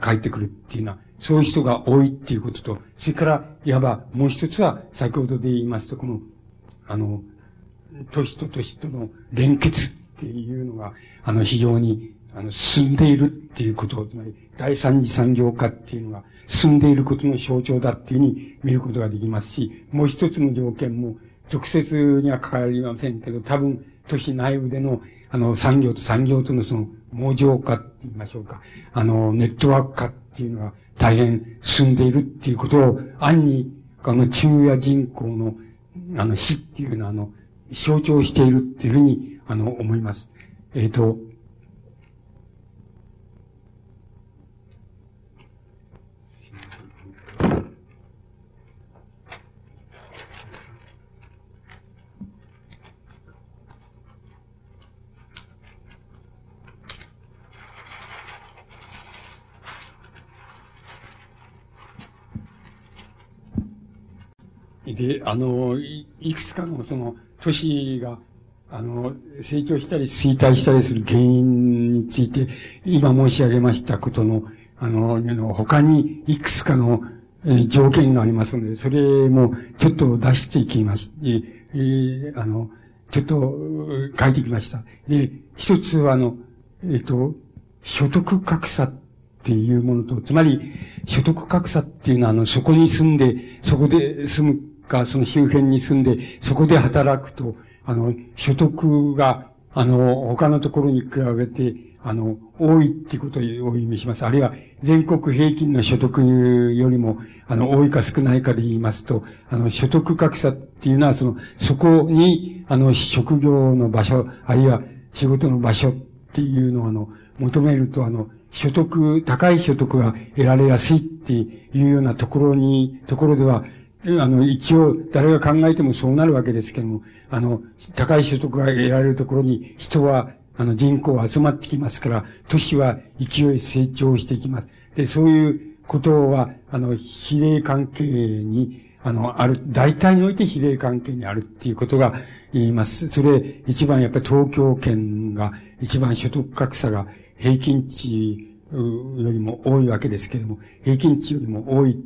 帰ってくるっていうのは、そういう人が多いっていうことと、それから、いわばもう一つは、先ほどで言いますと、この、あの、都市と都市との連結っていうのが、あの、非常に、あの、進んでいるっていうこと、つまり、第三次産業化っていうのが進んでいることの象徴だっていうふうに見ることができますし、もう一つの条件も、直接には関わりませんけど、多分、都市内部での、あの、産業と産業とのその、網状化って言いましょうか。あの、ネットワーク化っていうのが大変進んでいるっていうことを、暗に、あの、中夜人口の、あの、死っていうのは、あの、象徴しているっていうふうに、あの、思います。えっ、ー、と、で、あの、いくつかのその都市が、あの、成長したり衰退したりする原因について、今申し上げましたことの、あの、他にいくつかの、えー、条件がありますので、それもちょっと出していきまして、えー、あの、ちょっと書いてきました。で、一つはあの、えっ、ー、と、所得格差っていうものと、つまり、所得格差っていうのは、あの、そこに住んで、そこで住むか、その周辺に住んで、そこで働くと、あの、所得が、あの、他のところに比べて、あの、多いっていうことを意味します。あるいは、全国平均の所得よりも、あの、多いか少ないかで言いますと、あの、所得格差っていうのは、その、そこに、あの、職業の場所、あるいは仕事の場所っていうのを、あの、求めると、あの、所得、高い所得が得られやすいっていうようなところに、ところでは、あの、一応、誰が考えてもそうなるわけですけども、あの、高い所得が得られるところに人は、あの、人口が集まってきますから、都市は勢い成長していきます。で、そういうことは、あの、比例関係に、あの、ある、大体において比例関係にあるっていうことが言います。それ、一番やっぱり東京圏が、一番所得格差が平均値よりも多いわけですけども、平均値よりも多い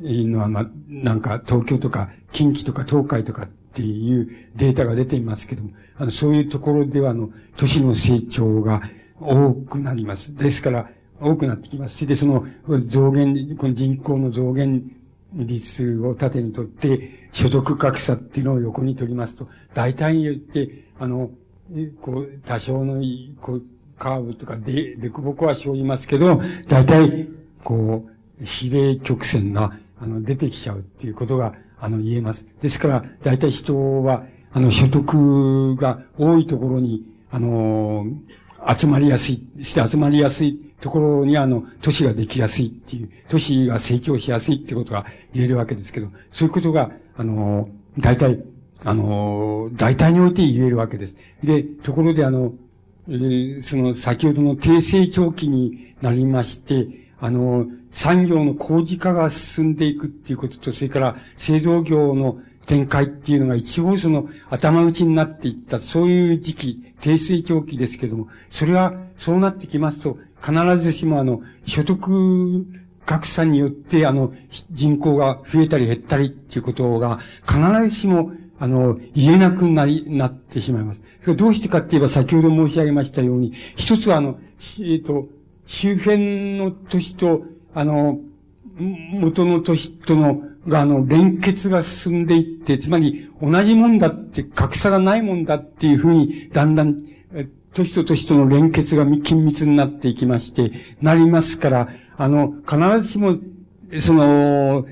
いうのは、まあ、なんか東京とか近畿とか東海とかっていうデータが出ていますけども、あの、そういうところでは、あの、都市の成長が多くなります。ですから、多くなってきます。で、その増減、この人口の増減率を縦にとって、所得格差っていうのを横に取りますと、大体によって、あの、こう、多少の、こう、カーブとかで、でくぼこは生じますけど、大体、こう、比例曲線が、あの、出てきちゃうっていうことが、あの、言えます。ですから、大体人は、あの、所得が多いところに、あの、集まりやすい、して集まりやすいところにあの、都市ができやすいっていう、都市が成長しやすいってことが言えるわけですけど、そういうことが、あの、大体、あの、大体において言えるわけです。で、ところであの、えー、その先ほどの低成長期になりまして、あの、産業の工事化が進んでいくっていうことと、それから製造業の展開っていうのが一応その頭打ちになっていった、そういう時期、低成長期ですけども、それはそうなってきますと、必ずしもあの、所得格差によって、あの、人口が増えたり減ったりっていうことが、必ずしも、あの、言えなくなり、なってしまいます。どうしてかって言えば、先ほど申し上げましたように、一つはあの、えっ、ー、と、周辺の都市と、あの、元の都市との、が、あの、連結が進んでいって、つまり、同じもんだって、格差がないもんだっていうふうに、だんだん、都市と都市との連結が緊密になっていきまして、なりますから、あの、必ずしも、その、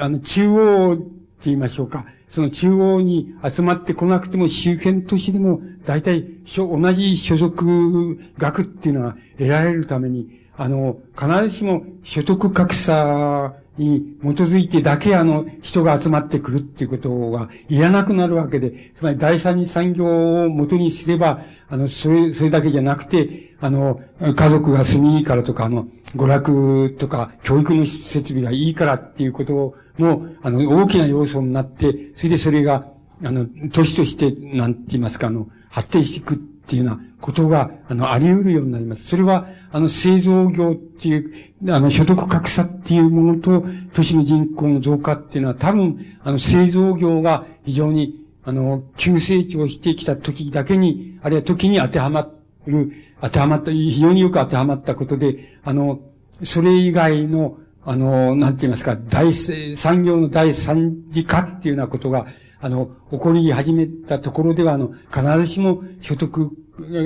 あの、中央って言いましょうか。その中央に集まってこなくても周辺都市でも大体同じ所属額っていうのは得られるために、あの、必ずしも所得格差に基づいてだけあの人が集まってくるっていうことがいらなくなるわけで、つまり第三産業を元にすれば、あの、それ、それだけじゃなくて、あの、家族が住みいいからとか、あの、娯楽とか教育の設備がいいからっていうことをの、あの、大きな要素になって、それでそれが、あの、都市として、なんて言いますか、あの、発展していくっていうようなことが、あの、あり得るようになります。それは、あの、製造業っていう、あの、所得格差っていうものと、都市の人口の増加っていうのは、多分、あの、製造業が非常に、あの、急成長してきた時だけに、あるいは時に当てはまる、当てはまった、非常によく当てはまったことで、あの、それ以外の、あの、なんて言いますか、大、産業の第三次化っていうようなことが、あの、起こり始めたところでは、あの、必ずしも所得、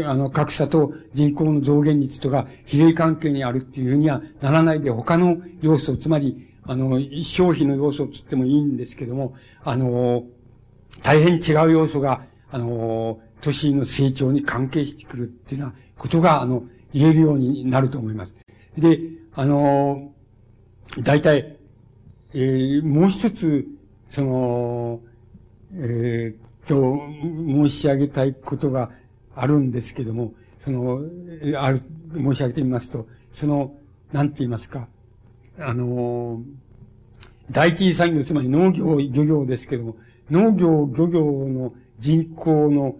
あの、格差と人口の増減率とか比例関係にあるっていうふうにはならないで、他の要素、つまり、あの、消費の要素つってもいいんですけども、あの、大変違う要素が、あの、都市の成長に関係してくるっていうようなことが、あの、言えるようになると思います。で、あの、大体、えー、もう一つ、その、えー、と、申し上げたいことがあるんですけども、その、ある、申し上げてみますと、その、なんて言いますか、あの、第一次産業、つまり農業、漁業ですけども、農業、漁業の人口の、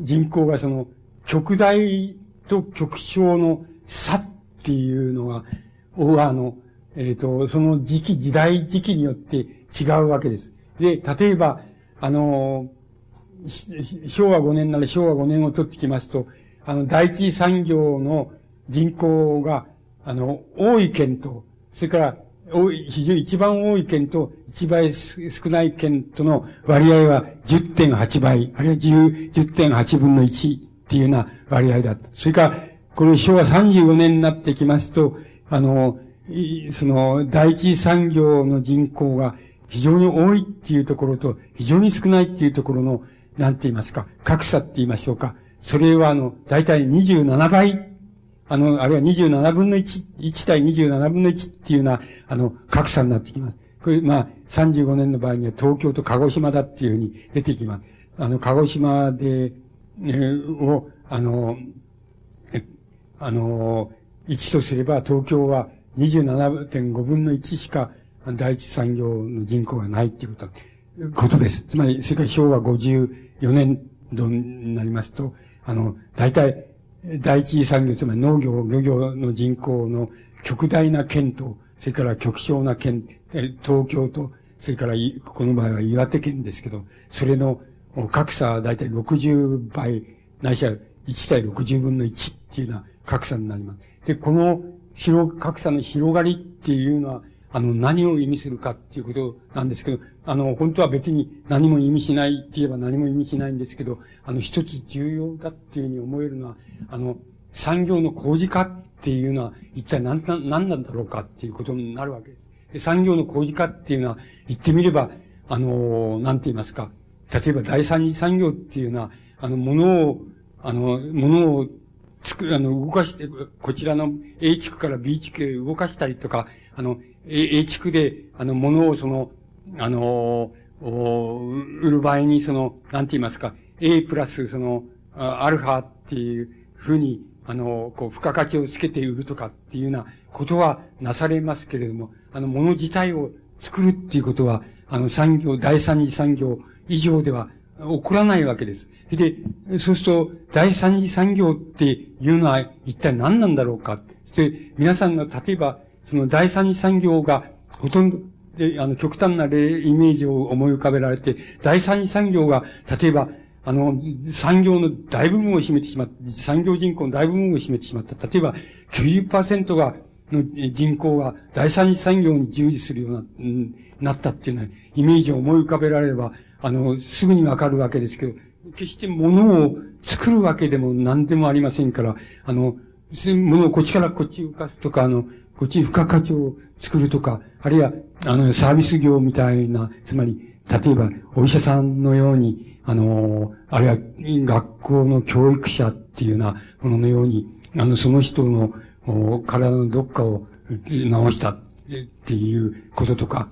人口がその、極大と極小の差っていうのが、あの、えっ、ー、と、その時期、時代時期によって違うわけです。で、例えば、あの、昭和5年なら昭和5年を取ってきますと、あの、第一産業の人口が、あの、多い県と、それから、多い、非常に一番多い県と、一倍少ない県との割合は10.8倍、あるいは10 10.8分の1っていうような割合だと。それから、これ昭和35年になってきますと、あの、その、第一産業の人口が非常に多いっていうところと、非常に少ないっていうところの、なんて言いますか、格差って言いましょうか。それはあの、大体27倍、あの、あるいは27分の1、1対27分の1っていうような、あの、格差になってきます。これ、まあ、35年の場合には東京と鹿児島だっていうふうに出てきます。あの、鹿児島で、えを、あの、あの、1とすれば東京は27.5分の1しか第一産業の人口がないっていうこと、ことです。つまり、それから昭和54年度になりますと、あの、大体、第一産業、つまり農業、漁業の人口の極大な県と、それから極小な県、東京と、それから、この場合は岩手県ですけど、それの格差は大体60倍、ないしは1対60分の1っていうような格差になります。で、この広、格差の広がりっていうのは、あの、何を意味するかっていうことなんですけど、あの、本当は別に何も意味しないって言えば何も意味しないんですけど、あの、一つ重要だっていうふうに思えるのは、あの、産業の工事化っていうのは一体何何なんだろうかっていうことになるわけです。で産業の工事化っていうのは言ってみれば、あの、なんて言いますか、例えば第三次産業っていうのは、あの、物を、あの、物をつく、あの、動かして、こちらの A 地区から B 地区へ動かしたりとか、あの、A, A 地区で、あの、物をその、あの、売る場合に、その、なんて言いますか、A プラス、その、アルファっていうふうに、あの、こう、付加価値をつけて売るとかっていうようなことはなされますけれども、あの、物自体を作るっていうことは、あの、産業、第三次産業以上では起こらないわけです。で、そうすると、第三次産業っていうのは一体何なんだろうか？そして、皆さんが例えば、その第三次産業がほとんど、で、あの、極端な例、イメージを思い浮かべられて、第三次産業が、例えば、あの、産業の大部分を占めてしまった、産業人口の大部分を占めてしまった。例えば、90%が、の人口が第三次産業に従事するような、うん、なったっていうようなイメージを思い浮かべられれば、あの、すぐにわかるわけですけど、決して物を作るわけでも何でもありませんから、あの、物をこっちからこっち浮かすとか、あの、こっちに付加価値を作るとか、あるいは、あの、サービス業みたいな、つまり、例えば、お医者さんのように、あの、あるいは、学校の教育者っていうようなもののように、あの、その人の体のどっかを治したっていうこととか、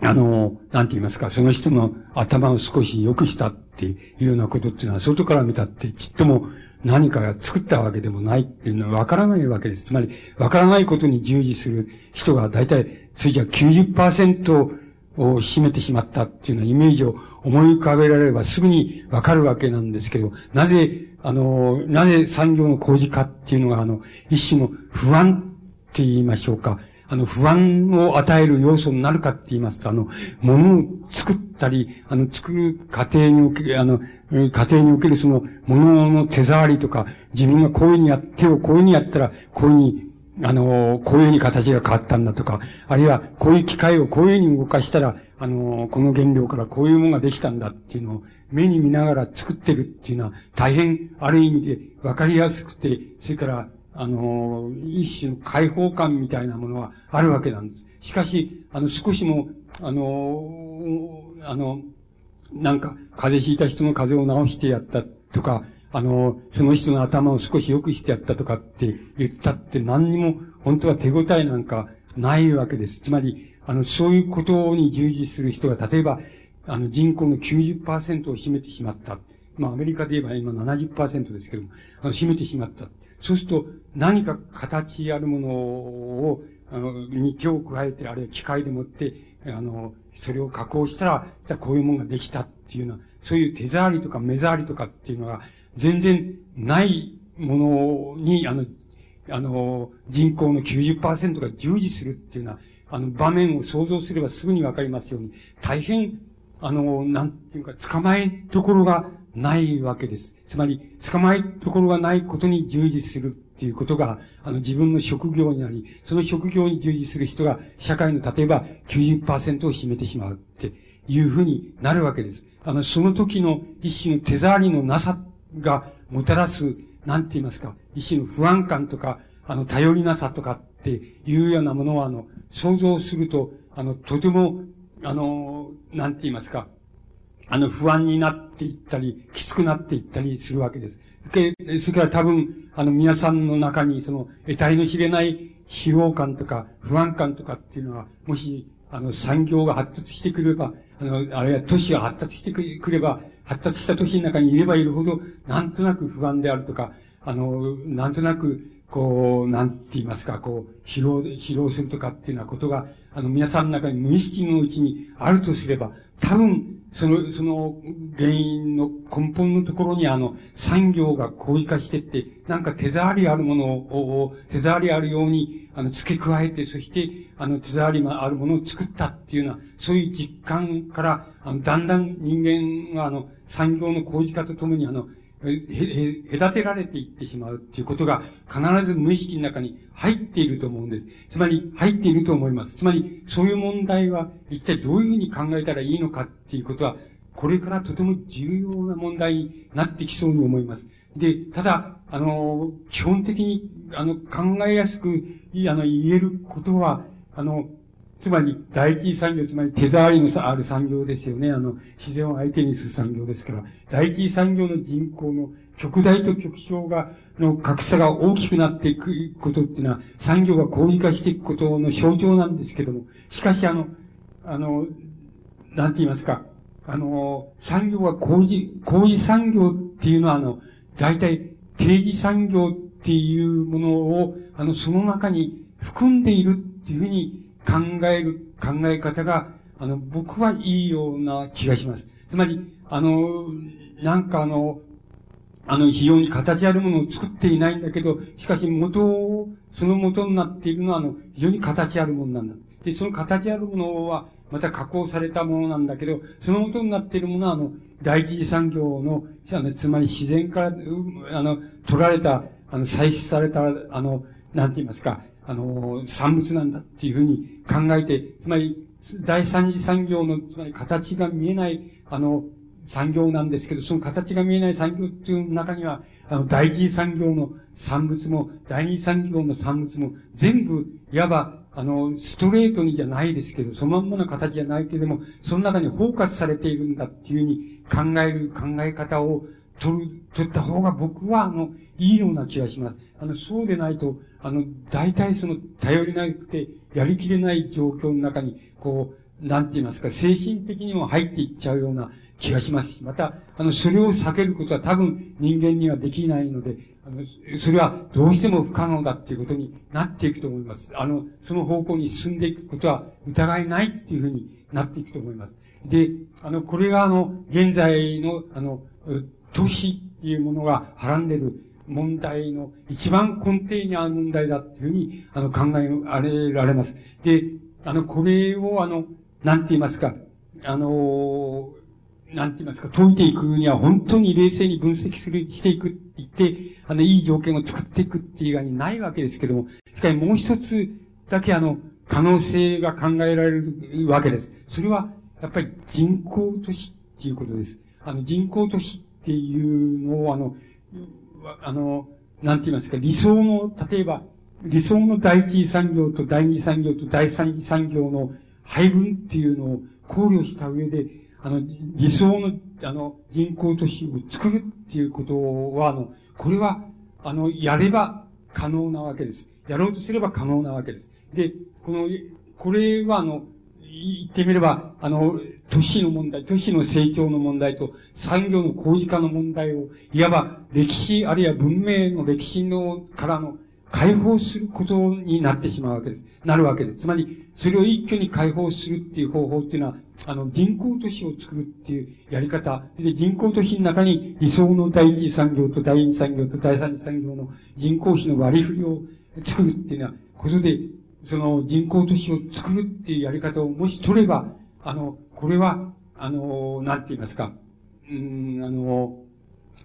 あの、なんて言いますか、その人の頭を少し良くしたっていうようなことっていうのは、外から見たってちっとも何かが作ったわけでもないっていうのは分からないわけです。つまり、分からないことに従事する人が大体、それじゃ90%を占めてしまったっていうようなイメージを思い浮かべられればすぐに分かるわけなんですけど、なぜ、あの、なぜ産業の工事化っていうのが、あの、一種の不安って言いましょうか。あの、不安を与える要素になるかって言いますと、あの、物を作ったり、あの、作る過程における、あの、家庭におけるその、物の手触りとか、自分がこういうふうにや、手をこういうふうにやったら、こういうふうに、あの、こういうふうに形が変わったんだとか、あるいは、こういう機械をこういうふうに動かしたら、あの、この原料からこういうものができたんだっていうのを、目に見ながら作ってるっていうのは、大変、ある意味で分かりやすくて、それから、あの、一種の解放感みたいなものはあるわけなんです。しかし、あの、少しも、あの、あの、なんか、風邪ひいた人の風邪を治してやったとか、あの、その人の頭を少し良くしてやったとかって言ったって何にも、本当は手応えなんかないわけです。つまり、あの、そういうことに従事する人が、例えば、あの、人口の90%を占めてしまった。まあ、アメリカで言えば今70%ですけども、あの、占めてしまった。そうすると、何か形あるものを、あの、に手を加えて、あるいは機械でもって、あの、それを加工したら、じゃこういうものができたっていうのは、そういう手触りとか目触りとかっていうのが、全然ないものに、あの、あの、人口の90%が従事するっていうのは、あの、場面を想像すればすぐにわかりますように、大変、あの、なんていうか、捕まえところがないわけです。つまり、捕まえところがないことに従事するっていうことが、あの、自分の職業になり、その職業に従事する人が、社会の例えば90%を占めてしまうっていうふうになるわけです。あの、その時の一種の手触りのなさがもたらす、なんて言いますか、一種の不安感とか、あの、頼りなさとかっていうようなものは、あの、想像すると、あの、とても、あの、なんて言いますか、あの、不安になっていったり、きつくなっていったりするわけです。で、それから多分、あの、皆さんの中に、その、得体の知れない疲労感とか、不安感とかっていうのは、もし、あの、産業が発達してくれば、あの、あるいは都市が発達してくれば、発達した都市の中にいればいるほど、なんとなく不安であるとか、あの、なんとなく、こう、なんて言いますか、こう、疲労、疲労するとかっていうようなことが、あの、皆さんの中に無意識のうちにあるとすれば、多分、その、その原因の根本のところにあの、産業が高位化してって、なんか手触りあるものを、手触りあるように、あの、付け加えて、そして、あの、手触りがあるものを作ったっていうような、そういう実感から、あの、だんだん人間があの、産業の工事化とともにあの、へ、へ隔てられていってしまうっていうことが必ず無意識の中に入っていると思うんです。つまり入っていると思います。つまりそういう問題は一体どういうふうに考えたらいいのかっていうことはこれからとても重要な問題になってきそうに思います。で、ただ、あの、基本的に、あの、考えやすく、あの、言えることは、あの、つまり、第一産業、つまり手触りのある産業ですよね。あの、自然を相手にする産業ですから、第一産業の人口の極大と極小が、の格差が大きくなっていくことっていうのは、産業が高位化していくことの象徴なんですけども、しかしあの、あの、なんて言いますか、あの、産業は工事、工事産業っていうのはあの、大体定時産業っていうものを、あの、その中に含んでいるっていうふうに考える考え方が、あの、僕はいいような気がします。つまり、あの、なんかあの、あの、非常に形あるものを作っていないんだけど、しかし元を、その元になっているのは、あの、非常に形あるものなんだ。で、その形あるものは、また加工されたものなんだけど、その元になっているものは、あの、第一次産業の、つまり自然から、あの、取られた、あの、採取された、あの、なんて言いますか、あの、産物なんだっていうふうに考えて、つまり、第三次産業の、つまり形が見えない、あの、産業なんですけど、その形が見えない産業っていう中には、あの、第一次産業の産物も、第二次産業の産物も、全部、いわば、あの、ストレートにじゃないですけど、そのまんまの形じゃないけれども、その中に包括されているんだっていうふうに考える考え方を取る、取った方が僕は、あの、いいような気がします。あの、そうでないと、あの、大体その、頼りなくて、やりきれない状況の中に、こう、なんて言いますか、精神的にも入っていっちゃうような気がしますし、また、あの、それを避けることは多分人間にはできないので、あの、それはどうしても不可能だっていうことになっていくと思います。あの、その方向に進んでいくことは疑いないっていうふうになっていくと思います。で、あの、これがあの、現在の、あの、都市っていうものがはらんでる問題の一番根底にある問題だっていうふうに、あの、考えられます。で、あの、これをあの、なんて言いますか、あの、なんて言いますか、解いていくには本当に冷静に分析する、していくって、言って、あの、いい条件を作っていくっていう以外にないわけですけども、しかしもう一つだけあの、可能性が考えられるわけです。それは、やっぱり人口都市っていうことです。あの、人口都市っていうのをあの、あの、なんて言いますか、理想の、例えば、理想の第一産業と第二産業と第三産業の配分っていうのを考慮した上で、あの、理想の、あの、人口都市を作るっていうことは、あの、これは、あの、やれば可能なわけです。やろうとすれば可能なわけです。で、この、これは、あの、言ってみれば、あの、都市の問題、都市の成長の問題と産業の工事化の問題を、いわば歴史、あるいは文明の歴史のからの解放することになってしまうわけです。なるわけです。つまり、それを一挙に解放するっていう方法っていうのは、あの、人口都市を作るっていうやり方。で、人口都市の中に理想の第一産業と第二産業と第三産業の人口比の割り振りを作るっていうのは、ことで、その人口都市を作るっていうやり方をもし取れば、あの、これは、あの、なんて言いますか、うん、あの、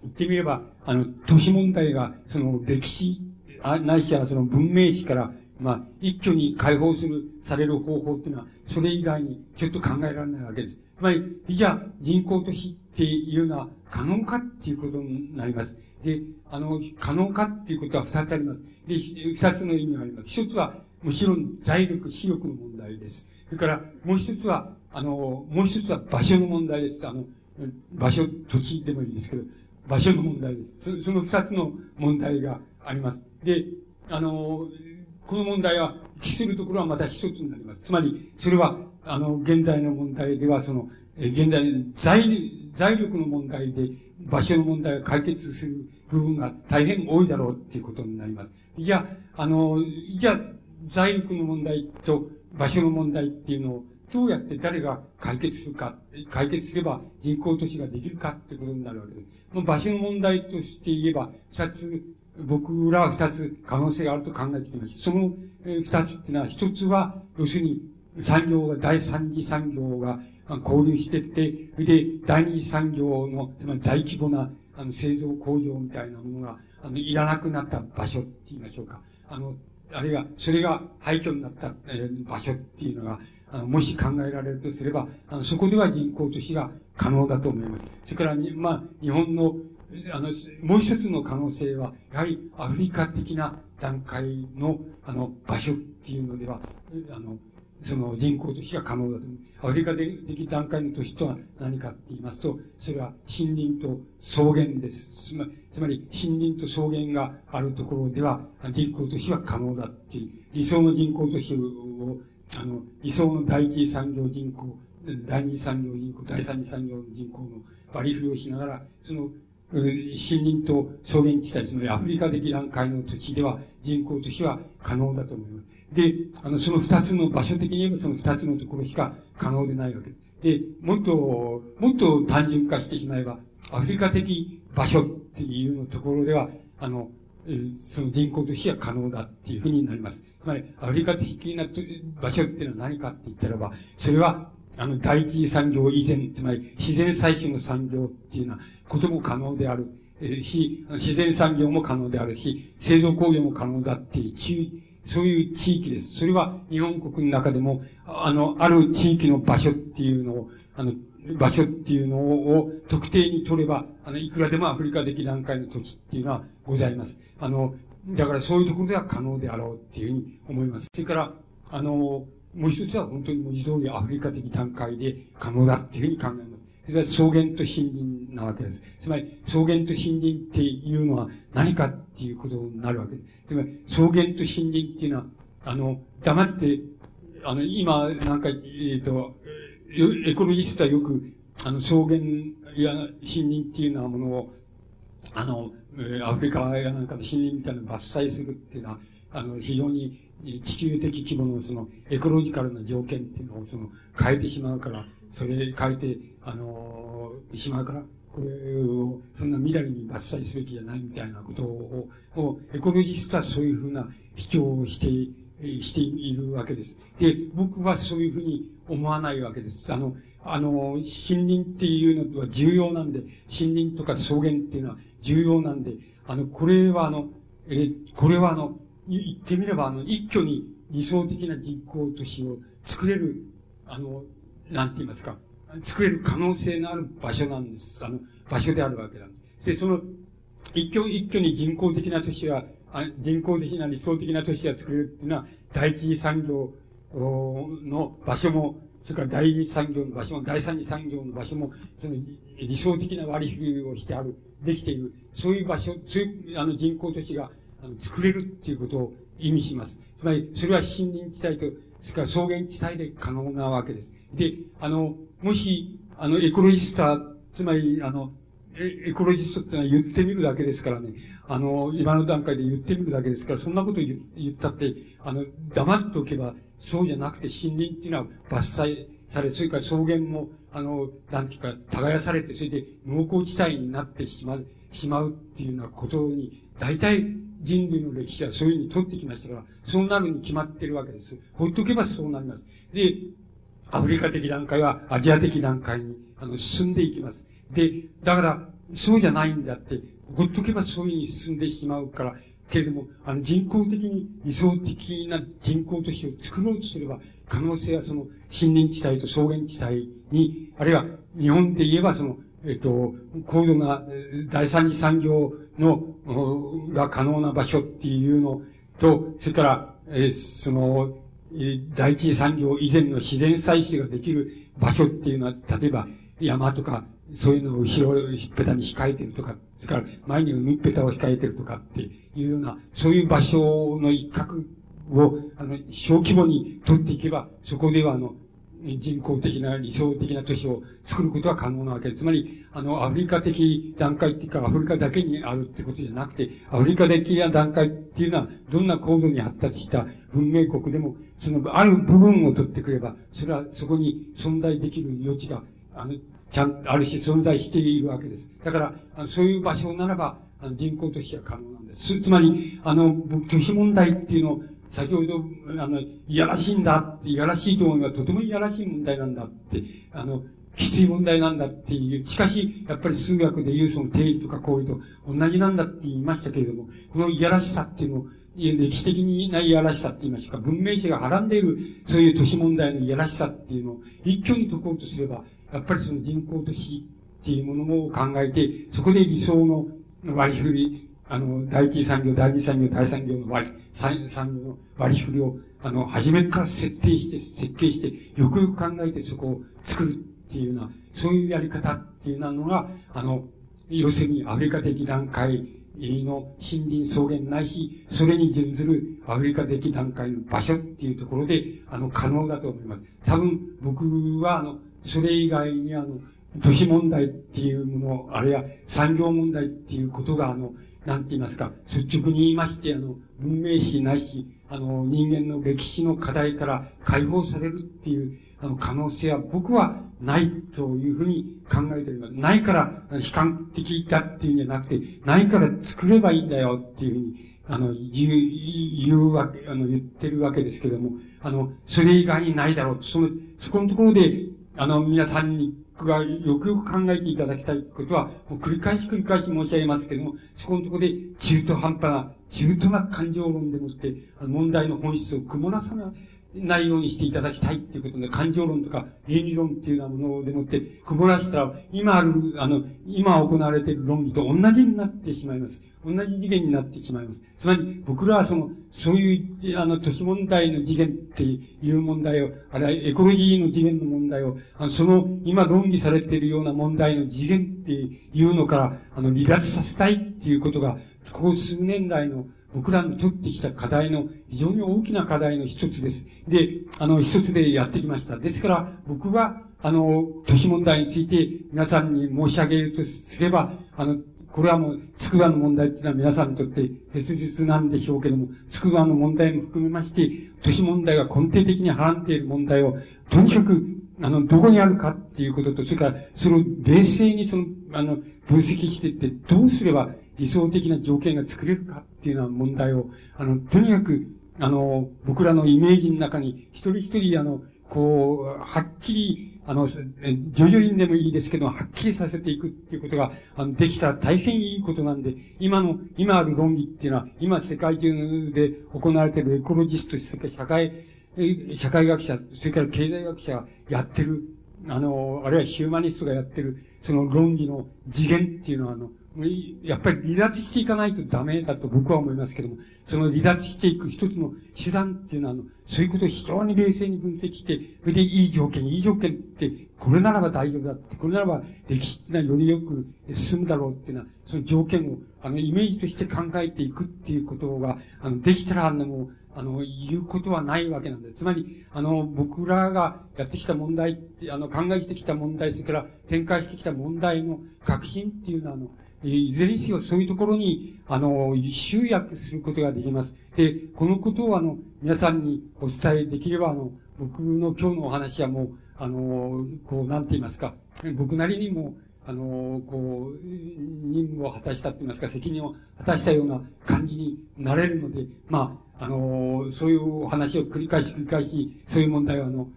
言ってみれば、あの、都市問題が、その歴史、あないしはその文明史から、まあ、一挙に解放する、される方法っていうのは、それ以外にちょっと考えられないわけです。つまり、じゃあ人口都市っていうのは可能かっていうことになります。で、あの、可能かっていうことは二つあります。で、二つの意味があります。一つは、もちろん財力、視力の問題です。それから、もう一つは、あの、もう一つは場所の問題です。あの、場所、土地でもいいですけど、場所の問題です。そその二つの問題があります。で、あの、この問題は、帰するところはまた一つになります。つまり、それは、あの、現在の問題では、その、え現在、財、財力の問題で、場所の問題を解決する部分が大変多いだろうっていうことになります。じゃあ、あの、じゃあ、財力の問題と場所の問題っていうのを、どうやって誰が解決するか、解決すれば人口都市ができるかってことになるわけです。場所の問題として言えば、二つ、僕らは二つ可能性があると考えてきました。その二つっていうのは、一つは、要するに産業が、第三次産業が交流してって、で、第二次産業の、つまり大規模な、あの、製造工場みたいなものが、あの、いらなくなった場所って言いましょうか。あの、あるいは、それが廃墟になった、えー、場所っていうのが、あの、もし考えられるとすれば、あの、そこでは人口都市が可能だと思います。それから、まあ、日本の、あの、もう一つの可能性は、やはりアフリカ的な段階の、あの、場所っていうのでは、あの、その人口都市が可能だと。アフリカ的段階の都市とは何かって言いますと、それは森林と草原です。つまつまり、森林と草原があるところでは、人口都市は可能だっていう、理想の人口都市を、あの、理想の第一産業人口、第二産業人口、第三産業人口の割り振りをしながら、その、森林と草原地帯、つまりアフリカ的段階の土地では人口都市は可能だと思います。で、あの、その二つの場所的に言えばその二つのところしか可能でないわけで。で、もっと、もっと単純化してしまえば、アフリカ的場所っていうのところでは、あの、その人口としては可能だっていうふうになります。つまり、アフリカ的な場所っていうのは何かって言ったらば、それは、あの、第一次産業以前、つまり、自然採取の産業っていうのは、ことも可能である。し、自然産業も可能であるし、製造工業も可能だっていう、そういう地域です。それは日本国の中でも、あの、ある地域の場所っていうのを、あの、場所っていうのを特定に取れば、あの、いくらでもアフリカ的段階の土地っていうのはございます。あの、だからそういうところでは可能であろうっていうふうに思います。それから、あの、もう一つは本当に文字通りアフリカ的段階で可能だっていうふうに考えます。それは草原と森林なわけです。つまり、草原と森林っていうのは何かっていうことになるわけです。つまり、草原と森林っていうのは、あの、黙って、あの、今、なんか、えっ、ー、と、エコロジストはよく、あの、草原や森林っていうようなものを、あの、アフリカやなんかの森林みたいなのを伐採するっていうのは、あの、非常に地球的規模のそのエコロジカルな条件っていうのをその変えてしまうから、それ変えて、あの、しまうから、これをそんな緑に伐採すべきじゃないみたいなことを、をエコロジストはそういうふうな主張をして、しているわけです。で、僕はそういうふうに思わないわけです。あの、あの、森林っていうのは重要なんで、森林とか草原っていうのは重要なんで、あの、これはあの、えこれはあの、言ってみればあの、一挙に理想的な実行都市を作れる、あの、なんて言いますか、作れる可能性のある場所なんです。あの、場所であるわけなんです。で、その、一挙一挙に人工的な都市は、人工的な理想的な都市が作れるっていうのは、第一次産業の場所も、それから第二次産業の場所も、第三次産業の場所も、その理想的な割り振りをしてある、できている、そういう場所、そういうあの人工都市があの作れるっていうことを意味します。つまり、それは森林地帯と、それから草原地帯で可能なわけです。で、あの、もし、あの、エコロジスタ、つまり、あの、エコロジストってのは言ってみるだけですからね。あの、今の段階で言ってみるだけですから、そんなこと言ったって、あの、黙っておけば、そうじゃなくて森林っていうのは伐採され、それから草原も、あの、なんていうか、耕されて、それで農耕地帯になってしまう、しまうっていうようなことに、大体人類の歴史はそういうふうに取ってきましたから、そうなるに決まってるわけです。ほっとけばそうなります。で、アフリカ的段階はアジア的段階に、あの、進んでいきます。で、だから、そうじゃないんだって、ほっとけばそういうふうに進んでしまうから、けれども、あの、人工的に理想的な人工都市を作ろうとすれば、可能性はその、森林地帯と草原地帯に、あるいは、日本で言えばその、えっと、高度な第三次産業の、が可能な場所っていうのと、それから、えその、第一次産業以前の自然採取ができる場所っていうのは、例えば山とか、そういうのを後ろひっぺたに控えてるとか、それから前に海っぺたを控えてるとかっていうような、そういう場所の一角を、あの、小規模に取っていけば、そこではあの、人工的な理想的な都市を作ることは可能なわけです。つまり、あの、アフリカ的段階っていうか、アフリカだけにあるってことじゃなくて、アフリカ的な段階っていうのは、どんな高度に発達した文明国でも、その、ある部分を取ってくれば、それはそこに存在できる余地が、あの、ちゃん、ある種存在しているわけです。だから、あのそういう場所ならば、あの人口としては可能なんです。つまり、あの、都市問題っていうのを、先ほど、あの、いやらしいんだって、いやらしいと思うが、とてもいやらしい問題なんだって、あの、きつい問題なんだっていう、しかし、やっぱり数学でいうその定理とか行為と同じなんだって言いましたけれども、このいやらしさっていうのを、歴史的にないやらしさって言いますか、文明史がはらんでいる、そういう都市問題のいやらしさっていうのを一挙に解こうとすれば、やっぱりその人口都市っていうものを考えて、そこで理想の割り振り、あの、第一産業、第二産業、第三業の割り、産業の割り振りを、あの、初めから設定して、設計して、よくよく考えてそこを作るっていうような、そういうやり方っていうのが、あの、要するにアフリカ的段階の森林草原ないし、それに準ずるアフリカ的段階の場所っていうところで、あの、可能だと思います。多分、僕は、あの、それ以外に、あの、都市問題っていうもの、あるいは産業問題っていうことが、あの、なんて言いますか、率直に言いまして、あの、文明史ないし、あの、人間の歴史の課題から解放されるっていう、あの、可能性は僕はないというふうに考えております。ないから悲観的だっていうんじゃなくて、ないから作ればいいんだよっていうふうに、あの、言う、言うわけ、あの、言ってるわけですけども、あの、それ以外にないだろうとその、そこのところで、あの、皆さんにがよくよく考えていただきたいことは、もう繰り返し繰り返し申し上げますけれども、そこのところで中途半端な、中途な感情論でもって、問題の本質を曇らさない。ないようにしていただきたいっていうことで、感情論とか倫理論っていうようなものでもって、曇らしたら、今ある、あの、今行われている論理と同じになってしまいます。同じ次元になってしまいます。つまり、僕らはその、そういう、あの、都市問題の次元っていう問題を、あるいはエコロジーの次元の問題を、あのその、今論議されているような問題の次元っていうのから、あの、離脱させたいっていうことが、ここ数年来の僕らにとってきた課題の非常に大きな課題の一つです。で、あの、一つでやってきました。ですから、僕は、あの、都市問題について皆さんに申し上げるとすれば、あの、これはもう、つくばの問題っていうのは皆さんにとって切実なんでしょうけども、つくばの問題も含めまして、都市問題が根底的にはらんでいる問題を、とにかく、あの、どこにあるかっていうことと、それから、その、冷静にその、あの、分析していって、どうすれば理想的な条件が作れるかっていうような問題を、あの、とにかく、あの、僕らのイメージの中に、一人一人、あの、こう、はっきり、あの、徐々にでもいいですけど、はっきりさせていくっていうことが、あの、できたら大変いいことなんで、今の、今ある論理っていうのは、今世界中で行われているエコロジスト、社会、社会学者、それから経済学者がやってる、あの、あるいはヒューマニストがやってる、その論理の次元っていうのは、あの、やっぱり離脱していかないとダメだと僕は思いますけども、その離脱していく一つの手段っていうのは、の、そういうことを非常に冷静に分析して、それでいい条件、いい条件って、これならば大丈夫だって、これならば歴史っていうのはよりよく進むだろうっていうのは、その条件を、あの、イメージとして考えていくっていうことが、あの、できたら、あの、あの、言うことはないわけなんです。つまり、あの、僕らがやってきた問題って、あの、考えてきた問題、それから展開してきた問題の革新っていうのは、あの、いずれにせよそういうところに、あの、集約することができます。で、このことをあの、皆さんにお伝えできれば、あの、僕の今日のお話はもう、あの、こう、なんて言いますか、僕なりにも、あの、こう、任務を果たしたって言いますか、責任を果たしたような感じになれるので、まあ、あの、そういうお話を繰り返し繰り返し、そういう問題をあの、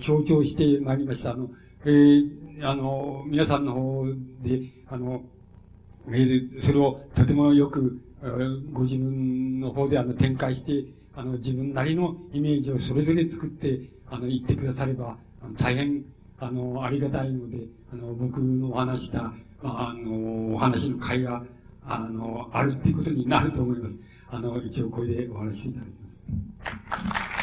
強調してまいりました。あの、えー、あの、皆さんの方で、あの、メール、それをとてもよく、ご自分の方であの展開して、あの自分なりのイメージをそれぞれ作って、あの言ってくだされば、大変、あの、ありがたいので、あの、僕のお話した、あの、お話の会が、あの、あるっていうことになると思います。あの、一応これでお話しいただきます。